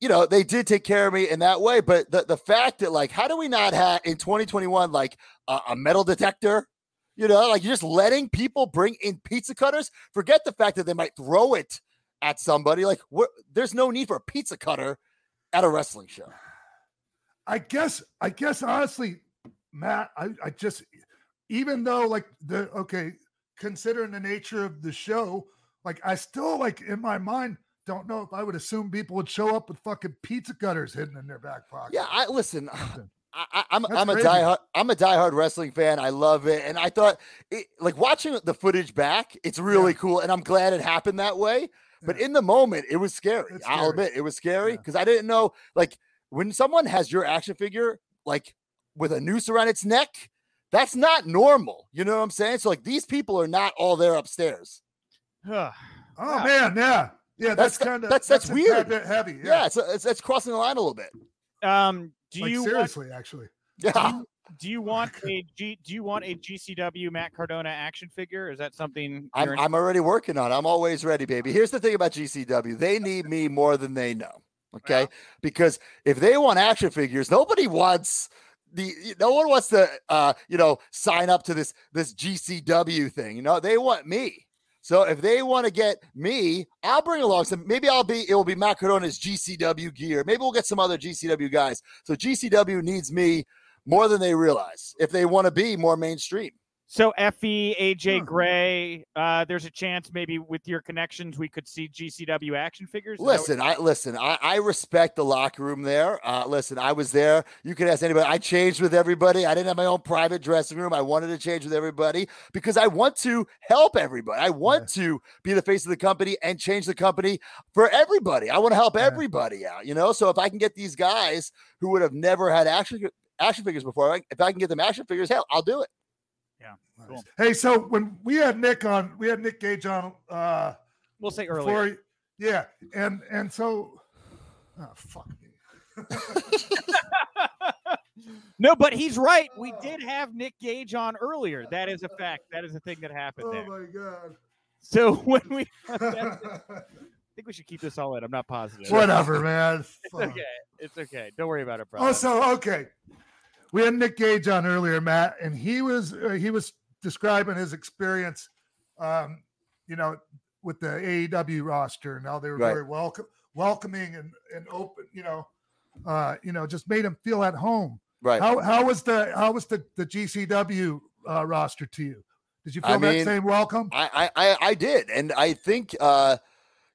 you know, they did take care of me in that way. But the, the fact that, like, how do we not have in 2021, like, a, a metal detector? You know, like you're just letting people bring in pizza cutters. Forget the fact that they might throw it at somebody. Like? There's no need for a pizza cutter at a wrestling show. I guess, I guess honestly, Matt, I, I just even though like the okay, considering the nature of the show, like I still like in my mind don't know if I would assume people would show up with fucking pizza cutters hidden in their back pocket. Yeah, I listen. [SIGHS] Something. I, I- I'm I'm a diehard I'm a diehard wrestling fan. I love it, and I thought it, like watching the footage back, it's really cool, and I'm glad it happened that way. But Yeah. in the moment, it was scary. It's I'll scary. admit it was scary Yeah. because I didn't know like when someone has your action figure like with a noose around its neck. That's not normal. You know what I'm saying? So like these people are not all there upstairs. Oh Yeah. man, yeah, yeah. That's, That's kind of that's- that's a tad weird. bit heavy. Yeah, Yeah, it's, it's it's crossing the line a little bit. um, do like you want, seriously, actually. Yeah. do you [LAUGHS] want a G, do you want a GCW Matt Cardona action figure? Is that something I'm, you're I'm already working on. I'm always ready, baby. Here's the thing about GCW they need me more than they know. Okay. Yeah. Because if they want action figures, nobody wants the no one wants to uh you know sign up to this this GCW thing. You know, they want me. So if they want to get me, I'll bring along some. Maybe I'll be. It will be Matt Cardona's GCW gear. Maybe we'll get some other GCW guys. So GCW needs me more than they realize if they want to be more mainstream. So Effy, AJ Huh. Gray, uh, there's a chance maybe with your connections we could see GCW action figures. Is Listen, I listen. I, I respect the locker room there. Uh, listen, I was there. You can ask anybody. I changed with everybody. I didn't have my own private dressing room. I wanted to change with everybody because I want to help everybody. I want to be the face of the company and change the company for everybody. I want to help Yeah. everybody out. You know, so if I can get these guys who would have never had action action figures before, if I can get them action figures, hell, I'll do it. Cool. Hey, so when we had Nick on, we had Nick Gage on uh we'll say before, earlier. he- yeah, and and so, oh fuck me. [LAUGHS] no, but he's right. We did have Nick Gage on earlier. That is a fact. That is a thing that happened Oh there. my god. So [LAUGHS] when we, I think we should keep this all in. I'm not positive. Whatever, man. It's okay. It's okay. Don't worry about it, bro. Also, okay, we had Nick Gage on earlier, Matt, and he was uh, he was describing his experience, um, you know, with the AEW roster and how they were Right. very welcome, welcoming and and open, you know, uh, you know, just made him feel at home. Right. How how was the how was the the GCW uh, roster to you? Did you I feel that mean, same welcome? I, I I I did, and I think uh,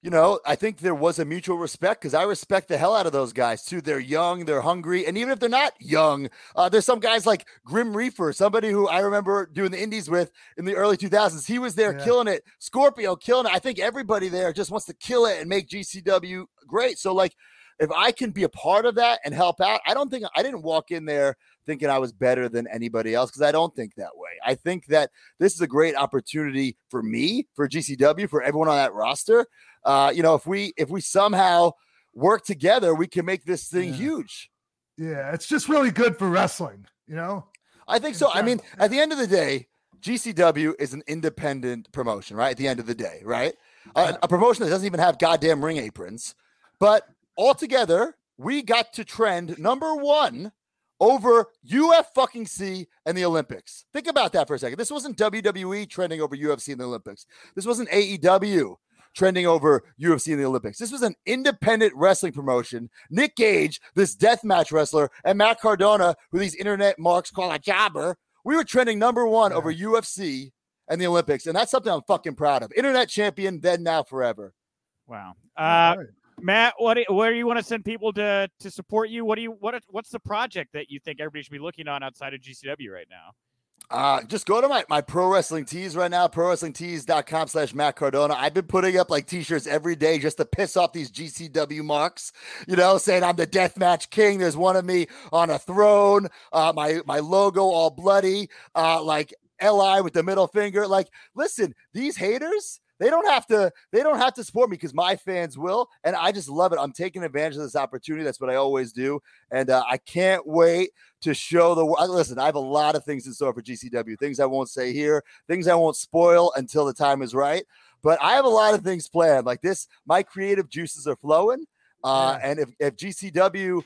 you know, I think there was a mutual respect because I respect the hell out of those guys too. They're young, they're hungry, and even if they're not young, uh, there's some guys like Grim Reefer, somebody who I remember doing the indies with in the early 2000s. He was there Yeah. killing it. Scorpio killing it. I think everybody there just wants to kill it and make GCW great. So like, if I can be a part of that and help out, I don't think I didn't walk in there thinking I was better than anybody else because I don't think that way. I think that this is a great opportunity for me, for GCW, for everyone on that roster. Uh, you know, if we if we somehow work together, we can make this thing Yeah. huge. Yeah, it's just really good for wrestling, you know? I think In so. I mean, at the end of the day, GCW is an independent promotion, right? At the end of the day, right? A, a promotion that doesn't even have goddamn ring aprons, but altogether, we got to trend number one over UF fucking C and the Olympics. Think about that for a second. This wasn't WWE trending over UFC and the Olympics. This wasn't AEW trending over UFC and the Olympics. This was an independent wrestling promotion. Nick Gage, this deathmatch wrestler, and Matt Cardona, who these internet marks call a jobber, we were trending number one over UFC and the Olympics. And that's something I'm fucking proud of. Internet champion, then, now, forever. Wow. Uh. Matt, what do, where do you want to send people to to support you? What do you what what's the project that you think everybody should be looking on outside of GCW right now? Uh, just go to my, my pro wrestling tees right now, pro wrestling tees.com slash Matt Cardona. I've been putting up like t-shirts every day just to piss off these GCW marks, you know, saying I'm the deathmatch king. There's one of me on a throne, uh, my, my logo all bloody, uh, like LI with the middle finger. Like, listen, these haters, they don't have to, they don't have to support me because my fans will. And I just love it. I'm taking advantage of this opportunity. That's what I always do. And uh, I can't wait to show the world. Listen, I have a lot of things in store for GCW, things I won't say here, things I won't spoil until the time is right. But I have a lot of things planned. Like this, my creative juices are flowing. Uh, Yeah. And if, if GCW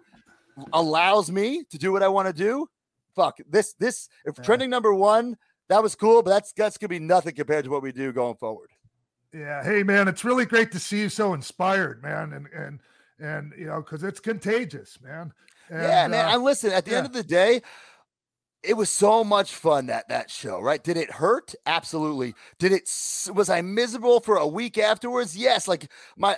allows me to do what I want to do, fuck this. This if Yeah. trending number one, that was cool, but that's that's gonna be nothing compared to what we do going forward. Yeah. Hey, man, it's really great to see you so inspired, man. And, and, and, you know, because it's contagious, man. yeah, And, man. uh, And listen, at the end of the day, it was so much fun that that show, right? Did it hurt? Absolutely. Did it? Was I miserable for a week afterwards? Yes. Like my. eh,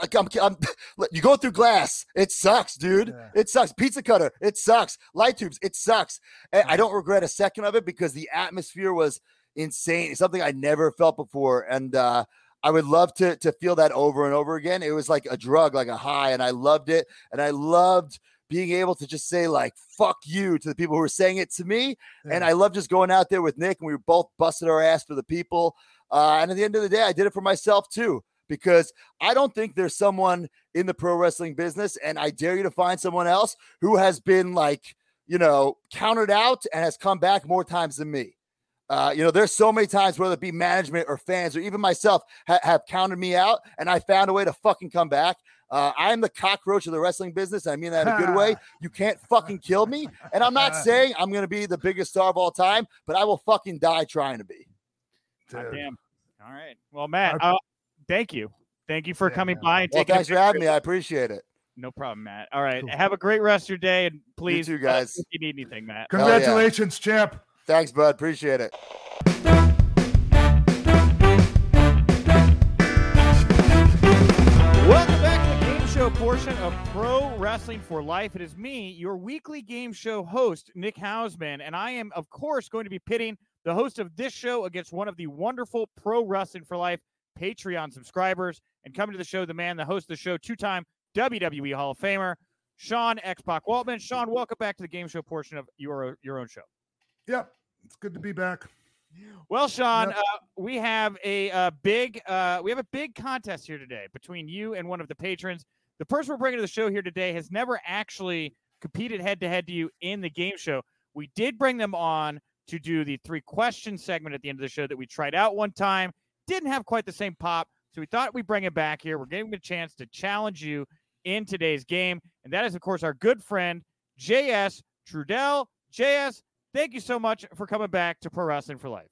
Like I'm, I'm, [LAUGHS] you go through glass. It sucks, dude. Yeah. It sucks. Pizza cutter. It sucks. Light tubes. It sucks. And I don't regret a second of it because the atmosphere was insane. It's something I never felt before, and uh, I would love to to feel that over and over again. It was like a drug, like a high, and I loved it. And I loved being able to just say like "fuck you" to the people who were saying it to me. And. I love just going out there with Nick, and we were both busted our ass for the people. Uh, and at the end of the day, I did it for myself too, because I don't think there's someone in the pro wrestling business, and I dare you to find someone else who has been like, you know, counted out and has come back more times than me. Uh, you know, there's so many times, whether it be management or fans or even myself, ha- have counted me out, and I found a way to fucking come back. Uh, I'm the cockroach of the wrestling business. I mean that in a good way. [LAUGHS] You can't fucking kill me. And I'm not [LAUGHS] saying I'm going to be the biggest star of all time, but I will fucking die trying to be. God damn. All right. Well, Matt, uh, thank you. Thank you for Yeah, coming man. by and Well, taking. a thanks for having me. I appreciate it. No problem, Matt. All right. Cool. Have a great rest of your day, and please, too, guys. If you need anything, Matt. Hell yeah. Congratulations, champ. Thanks, bud. Appreciate it. Welcome back to the game show portion of Pro Wrestling for Life. It is me, your weekly game show host, Nick Hausman, and I am, of course, going to be pitting the host of this show against one of the wonderful Pro Wrestling for Life Patreon subscribers. And coming to the show, the man, the host of the show, two time WWE Hall of Famer, Sean X Pac Waltman. Sean, welcome back to the game show portion of your, your own show. Yep. It's good to be back. Well, Sean, Yep. uh, we have a uh, big uh, we have a big contest here today between you and one of the patrons. The person we're bringing to the show here today has never actually competed head to head to you in the game show. We did bring them on to do the three question segment at the end of the show that we tried out one time. Didn't have quite the same pop, so we thought we'd bring it back here. We're giving them a chance to challenge you in today's game, and that is, of course, our good friend JS Trudell. JS, thank you so much for coming back to Pro Wrestling for Life.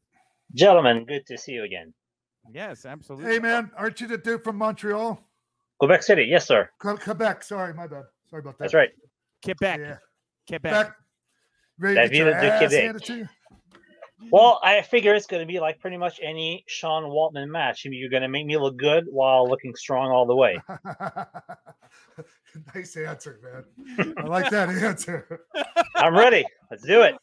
Gentlemen, good to see you again. Yes, absolutely. Hey, man, aren't you the dude from Montreal? Quebec City, yes, sir. Quebec. Sorry, my bad. Sorry about that. That's right. Quebec. Yeah. Quebec. Back. Ready La to get ville de Québec. handed to you? Well, I figure it's going to be like pretty much any Sean Waltman match. You're going to make me look good while looking strong all the way. [LAUGHS] nice answer, man. I like that [LAUGHS] answer. I'm ready. Let's do it.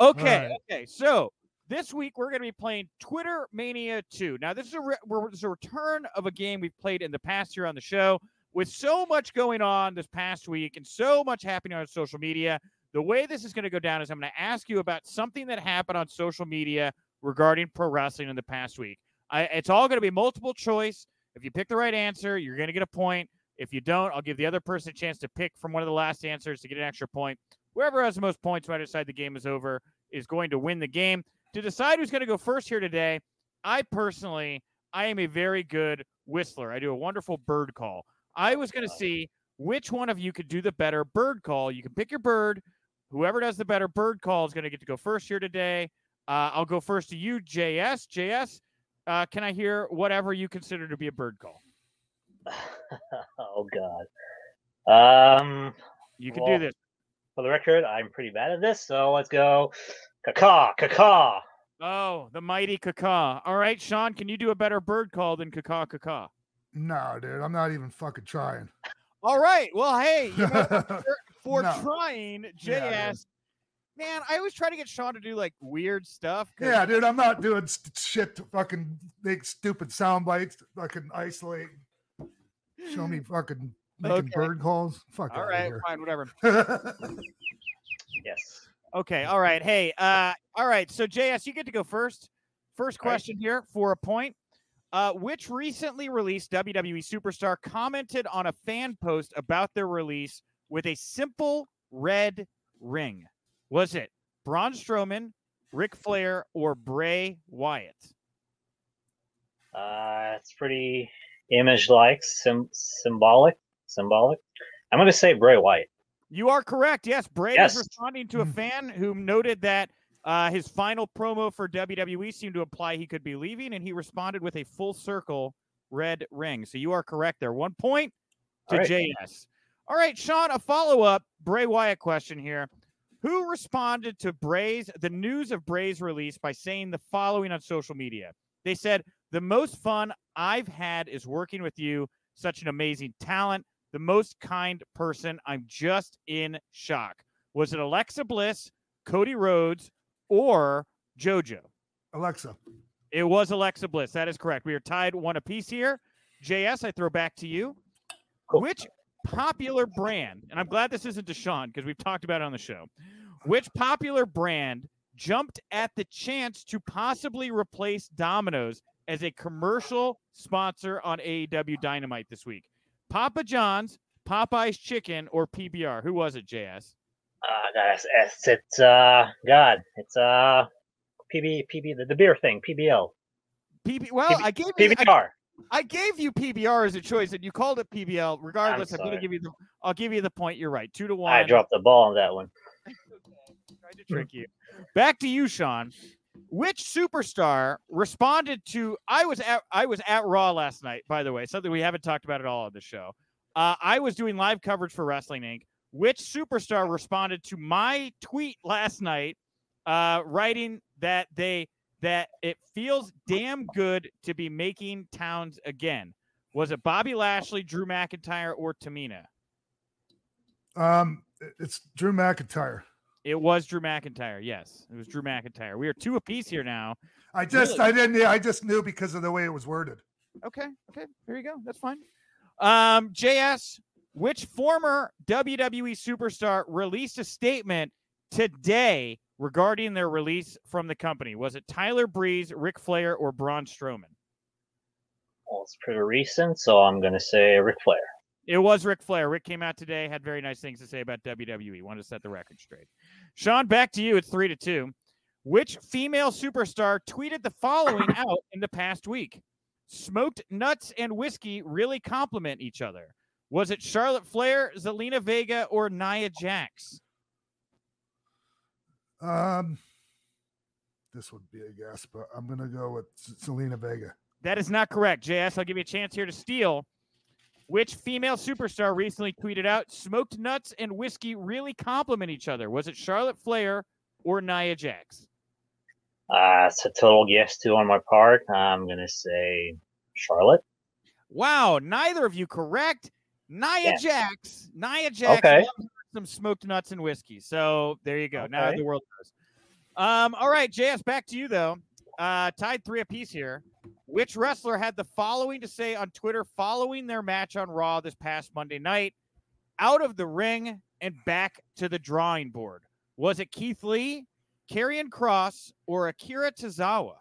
Okay, right. okay. So this week we're going to be playing Twitter Mania 2. Now this is a re- this is a return of a game we've played in the past here on the show. With so much going on this past week and so much happening on social media, the way this is going to go down is I'm going to ask you about something that happened on social media regarding pro wrestling in the past week. I, it's all going to be multiple choice. If you pick the right answer, you're going to get a point. If you don't, I'll give the other person a chance to pick from one of the last answers to get an extra point. Whoever has the most points I decide the game is over is going to win the game. To decide who's going to go first here today, I personally, I am a very good whistler. I do a wonderful bird call. I was going to see which one of you could do the better bird call. You can pick your bird. Whoever does the better bird call is going to get to go first here today. Uh, I'll go first to you, JS. JS, uh, can I hear whatever you consider to be a bird call? [LAUGHS] oh God. Um, You can Well, do this. For the record, I'm pretty bad at this, so let's go. Kaka, kaka. Oh, the mighty Kaka. All right, Sean, can you do a better bird call than Kaka Kaka? no, dude, I'm not even fucking trying. All right. Well, hey, you know, [LAUGHS] for, for No. trying, Yeah, JS. man, I always try to get Sean to do like weird stuff. 'cause- yeah, dude, I'm not doing st- shit to fucking make stupid sound bites, to fucking isolate. Show me [LAUGHS] fucking making Okay. bird calls. Fuck All outta right, here. fine, whatever. [LAUGHS] Yes. Okay, all right. Hey, uh, all right. So JS, you get to go first. First All right. question here for a point. Uh, which recently released WWE superstar commented on a fan post about their release with a simple red ring? Was it Braun Strowman, Ric Flair, or Bray Wyatt? Uh, it's pretty image-like, sim- symbolic, symbolic. I'm going to say Bray Wyatt. You are correct. Yes, Bray Yes. was responding to a fan who noted that uh, his final promo for WWE seemed to imply he could be leaving, and he responded with a full circle red ring. So you are correct there. One point to All right. JS. All right, Sean, a follow up Bray Wyatt question here. Who responded to Bray's the news of Bray's release by saying the following on social media? They said, "The most fun I've had is working with you. Such an amazing talent, the most kind person. I'm just in shock." Was it Alexa Bliss, Cody Rhodes, or JoJo? Alexa, It was Alexa Bliss. That is correct. We are tied one apiece here. JS, I throw back to you. Cool. Which popular brand, and I'm glad this isn't Deshaun because we've talked about it on the show. Which popular brand jumped at the chance to possibly replace Domino's as a commercial sponsor on AEW Dynamite this week? Papa John's, Popeye's Chicken, or PBR? Who was it, JS? Uh, that's, it's, it's uh, God, it's uh, PB, PB, the, the beer thing, PBL, PB. Well, PB I gave you, I, PBR. I gave you PBR as a choice, and you called it PBL. Regardless, I'm gonna give you the. I'll give you the point. You're right. Two to one. I dropped the ball on that one. [LAUGHS] Tried to trick you. Back to you, Sean. Which superstar responded to? I was at I was at Raw last night. By the way, something we haven't talked about at all on the show. Uh, I was doing live coverage for Wrestling Inc. Which superstar responded to my tweet last night, uh, writing that they that it feels damn good to be making towns again? Was it Bobby Lashley, Drew McIntyre, or Tamina? um, it's Drew McIntyre. It was Drew McIntyre. Yes, it was Drew McIntyre. We are two apiece here now. I just, Really? I didn't, I just knew because of the way it was worded. Okay, okay, there you go. That's fine. Um, JS, which former WWE superstar released a statement today regarding their release from the company? Was it Tyler Breeze, Ric Flair, or Braun Strowman? Well, it's pretty recent, so I'm going to say Ric Flair. It was Ric Flair. Ric came out today, had very nice things to say about WWE. Wanted to set the record straight. Sean, back to you. It's three to two. Which female superstar tweeted the following [COUGHS] out in the past week? Smoked nuts and whiskey really complement each other. Was it Charlotte Flair, Zelina Vega, or Nia Jax? Um, this would be a guess, but I'm gonna go with S- Selena Vega. That is not correct. JS, I'll give you a chance here to steal. Which female superstar recently tweeted out smoked nuts and whiskey really complement each other? Was it Charlotte Flair or Nia Jax? Uh, it's a total guess too on my part. I'm gonna say Charlotte. Wow, neither of you correct. Nia Yeah. Jax. Nia Jax Okay. loves some smoked nuts and whiskey. So there you go. Now the world knows. Um, all right, JS, back to you though. Uh, tied three apiece here. Which wrestler had the following to say on Twitter following their match on Raw this past Monday night? Out of the ring and back to the drawing board. Was it Keith Lee, Karrion Cross, or Akira Tozawa?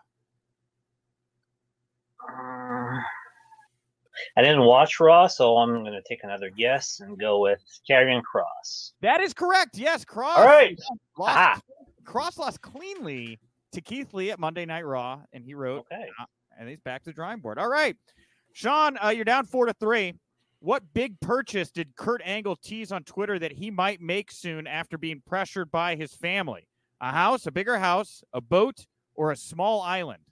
Uh, I didn't watch Raw, so I'm gonna take another guess and go with Karrion Cross. That is correct. Yes, Cross. All right. Lost, Cross lost cleanly to Keith Lee at Monday Night Raw, and he wrote, Okay. And he's back to the drawing board. All right, Sean, uh, you're down four to three. What big purchase did Kurt Angle tease on Twitter that he might make soon after being pressured by his family? A house, a bigger house, a boat, or a small island?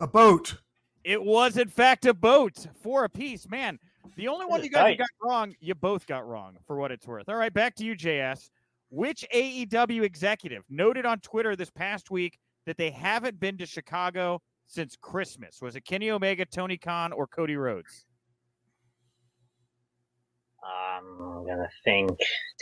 A boat. It was, in fact, a boat. Four piece. Man, the only one you guys tight. got wrong, you both got wrong for what it's worth. All right, back to you, JS. Which AEW executive noted on Twitter this past week that they haven't been to Chicago since Christmas? Was it Kenny Omega, Tony Khan, or Cody Rhodes? I'm gonna think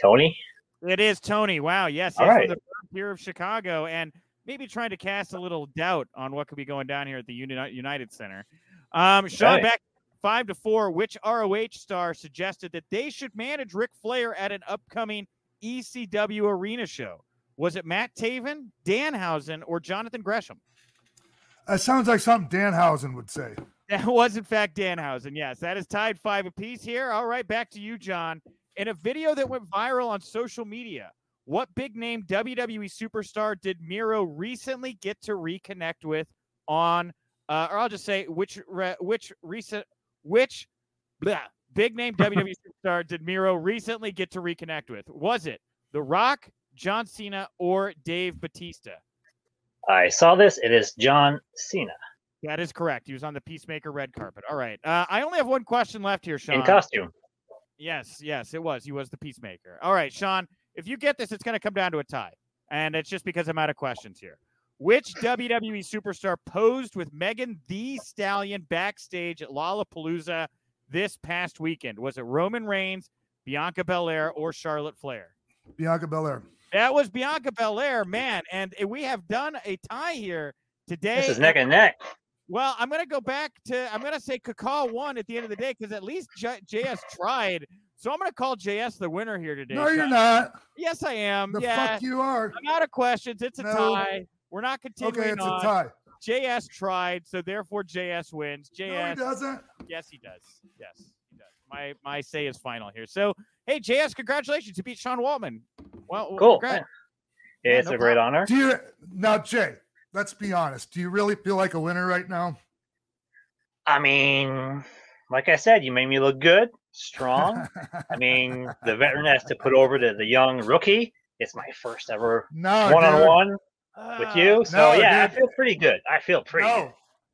Tony. It is Tony. Wow. Yes. All yes, right. From the here of Chicago, and maybe trying to cast a little doubt on what could be going down here at the Uni- United Center. Um, Sean, Okay. back five to four. Which ROH star suggested that they should manage Ric Flair at an upcoming ECW arena show? Was it Matt Taven, Danhausen, or Jonathan Gresham? That sounds like something Danhausen would say. [LAUGHS] That was, in fact, Danhausen. Yes, that is tied five apiece here. All right, back to you, John. In a video that went viral on social media, what big name WWE superstar did Miro recently get to reconnect with on, uh, or I'll just say which re, which recent which blah, big name WWE [LAUGHS] superstar did Miro recently get to reconnect with? Was it The Rock, John Cena, or Dave Batista? I saw this. It is John Cena That is correct. He was on the Peacemaker red carpet. All right. Uh, I only have one question left here, Sean. in costume. Yes, yes, it was. He was the Peacemaker. All right, Sean, if you get this, it's going to come down to a tie. And it's just because I'm out of questions here. Which WWE superstar posed with Megan Thee Stallion backstage at Lollapalooza this past weekend? Was it Roman Reigns, Bianca Belair, or Charlotte Flair? Bianca Belair. That was Bianca Belair, man. And eh, we have done a tie here today. This is neck and neck. Well, I'm gonna go back to I'm gonna say Kakao won at the end of the day because at least J- JS tried. So I'm gonna call JS the winner here today. No, you're Sean. not. Yes, I am. The yeah, fuck you are. I'm out of questions. It's a No. tie. We're not continuing Okay, it's a tie. JS tried, so therefore JS wins. No, he JS, doesn't. yes, he does. Yes, he does. My my say is final here. So hey, JS, congratulations! You beat Sean Waltman. Well, Cool. congrats. Yeah, Yeah, it's no a great honor. Do you now, Jay? Let's be honest. Do you really feel like a winner right now? I mean, like I said, you made me look good, strong. [LAUGHS] I mean, the veteran has to put over to the young rookie. It's my first ever no, one on dude. one with Ah, you. So no, yeah, dude. I feel pretty good. I feel pretty No, good.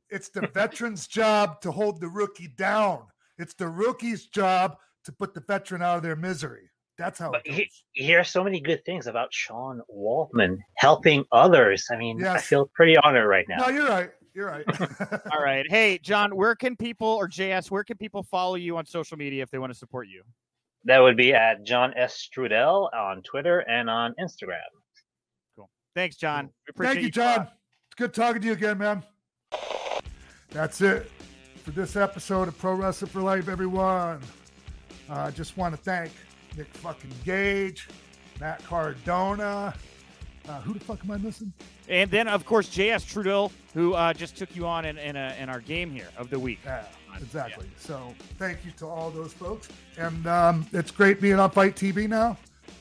it's the veteran's [LAUGHS] job to hold the rookie down. It's the rookie's job to put the veteran out of their misery. That's how But it he, goes. you hear so many good things about Sean Waltman helping others. I mean, I feel pretty honored right now. No, you're right. You're right. [LAUGHS] [LAUGHS] All right. Hey, John, where can people or JS, where can people follow you on social media if they want to support you? That would be at John S. Strudel on Twitter and on Instagram. Cool. Thanks, John. We appreciate Thank you, John. It's good talking to you again, man. That's it for this episode of Pro Wrestling for Life, everyone. Uh, I just want to thank Nick fucking Gage, Matt Cardona. Uh, who the fuck am I missing? And then, of course, JS Trudeau, who uh, just took you on in, in, a, in our game here of the week. Yeah, exactly. So thank you to all those folks. And um, it's great being on FITE TV now.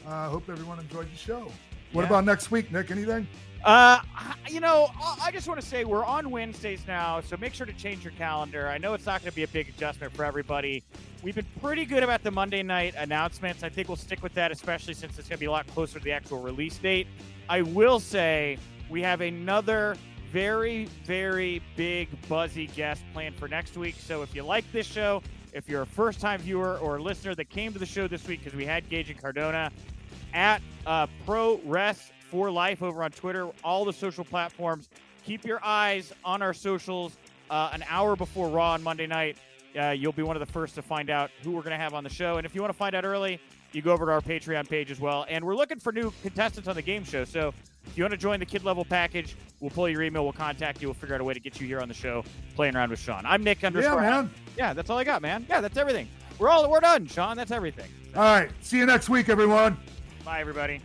I uh, hope everyone enjoyed the show. What Yeah. about next week, Nick? Anything? Uh, you know, I just want to say we're on Wednesdays now, so make sure to change your calendar. I know it's not going to be a big adjustment for everybody. We've been pretty good about the Monday night announcements. I think we'll stick with that, especially since it's going to be a lot closer to the actual release date. I will say we have another very, very big, buzzy guest planned for next week. So if you like this show, if you're a first time viewer or listener that came to the show this week because we had Gage and Cardona, at uh, Pro Res for life over on Twitter, all the social platforms. Keep your eyes on our socials. Uh, an hour before Raw on Monday night, uh, you'll be one of the first to find out who we're going to have on the show. And if you want to find out early, you go over to our Patreon page as well. And we're looking for new contestants on the game show. So if you want to join the kid level package, we'll pull your email, we'll contact you, we'll figure out a way to get you here on the show playing around with Sean. I'm Nick Yeah, underscore. man. Yeah, that's all I got, man. Yeah, that's everything. We're all we're done, Sean. That's everything. All right. See you next week, everyone. Bye, everybody.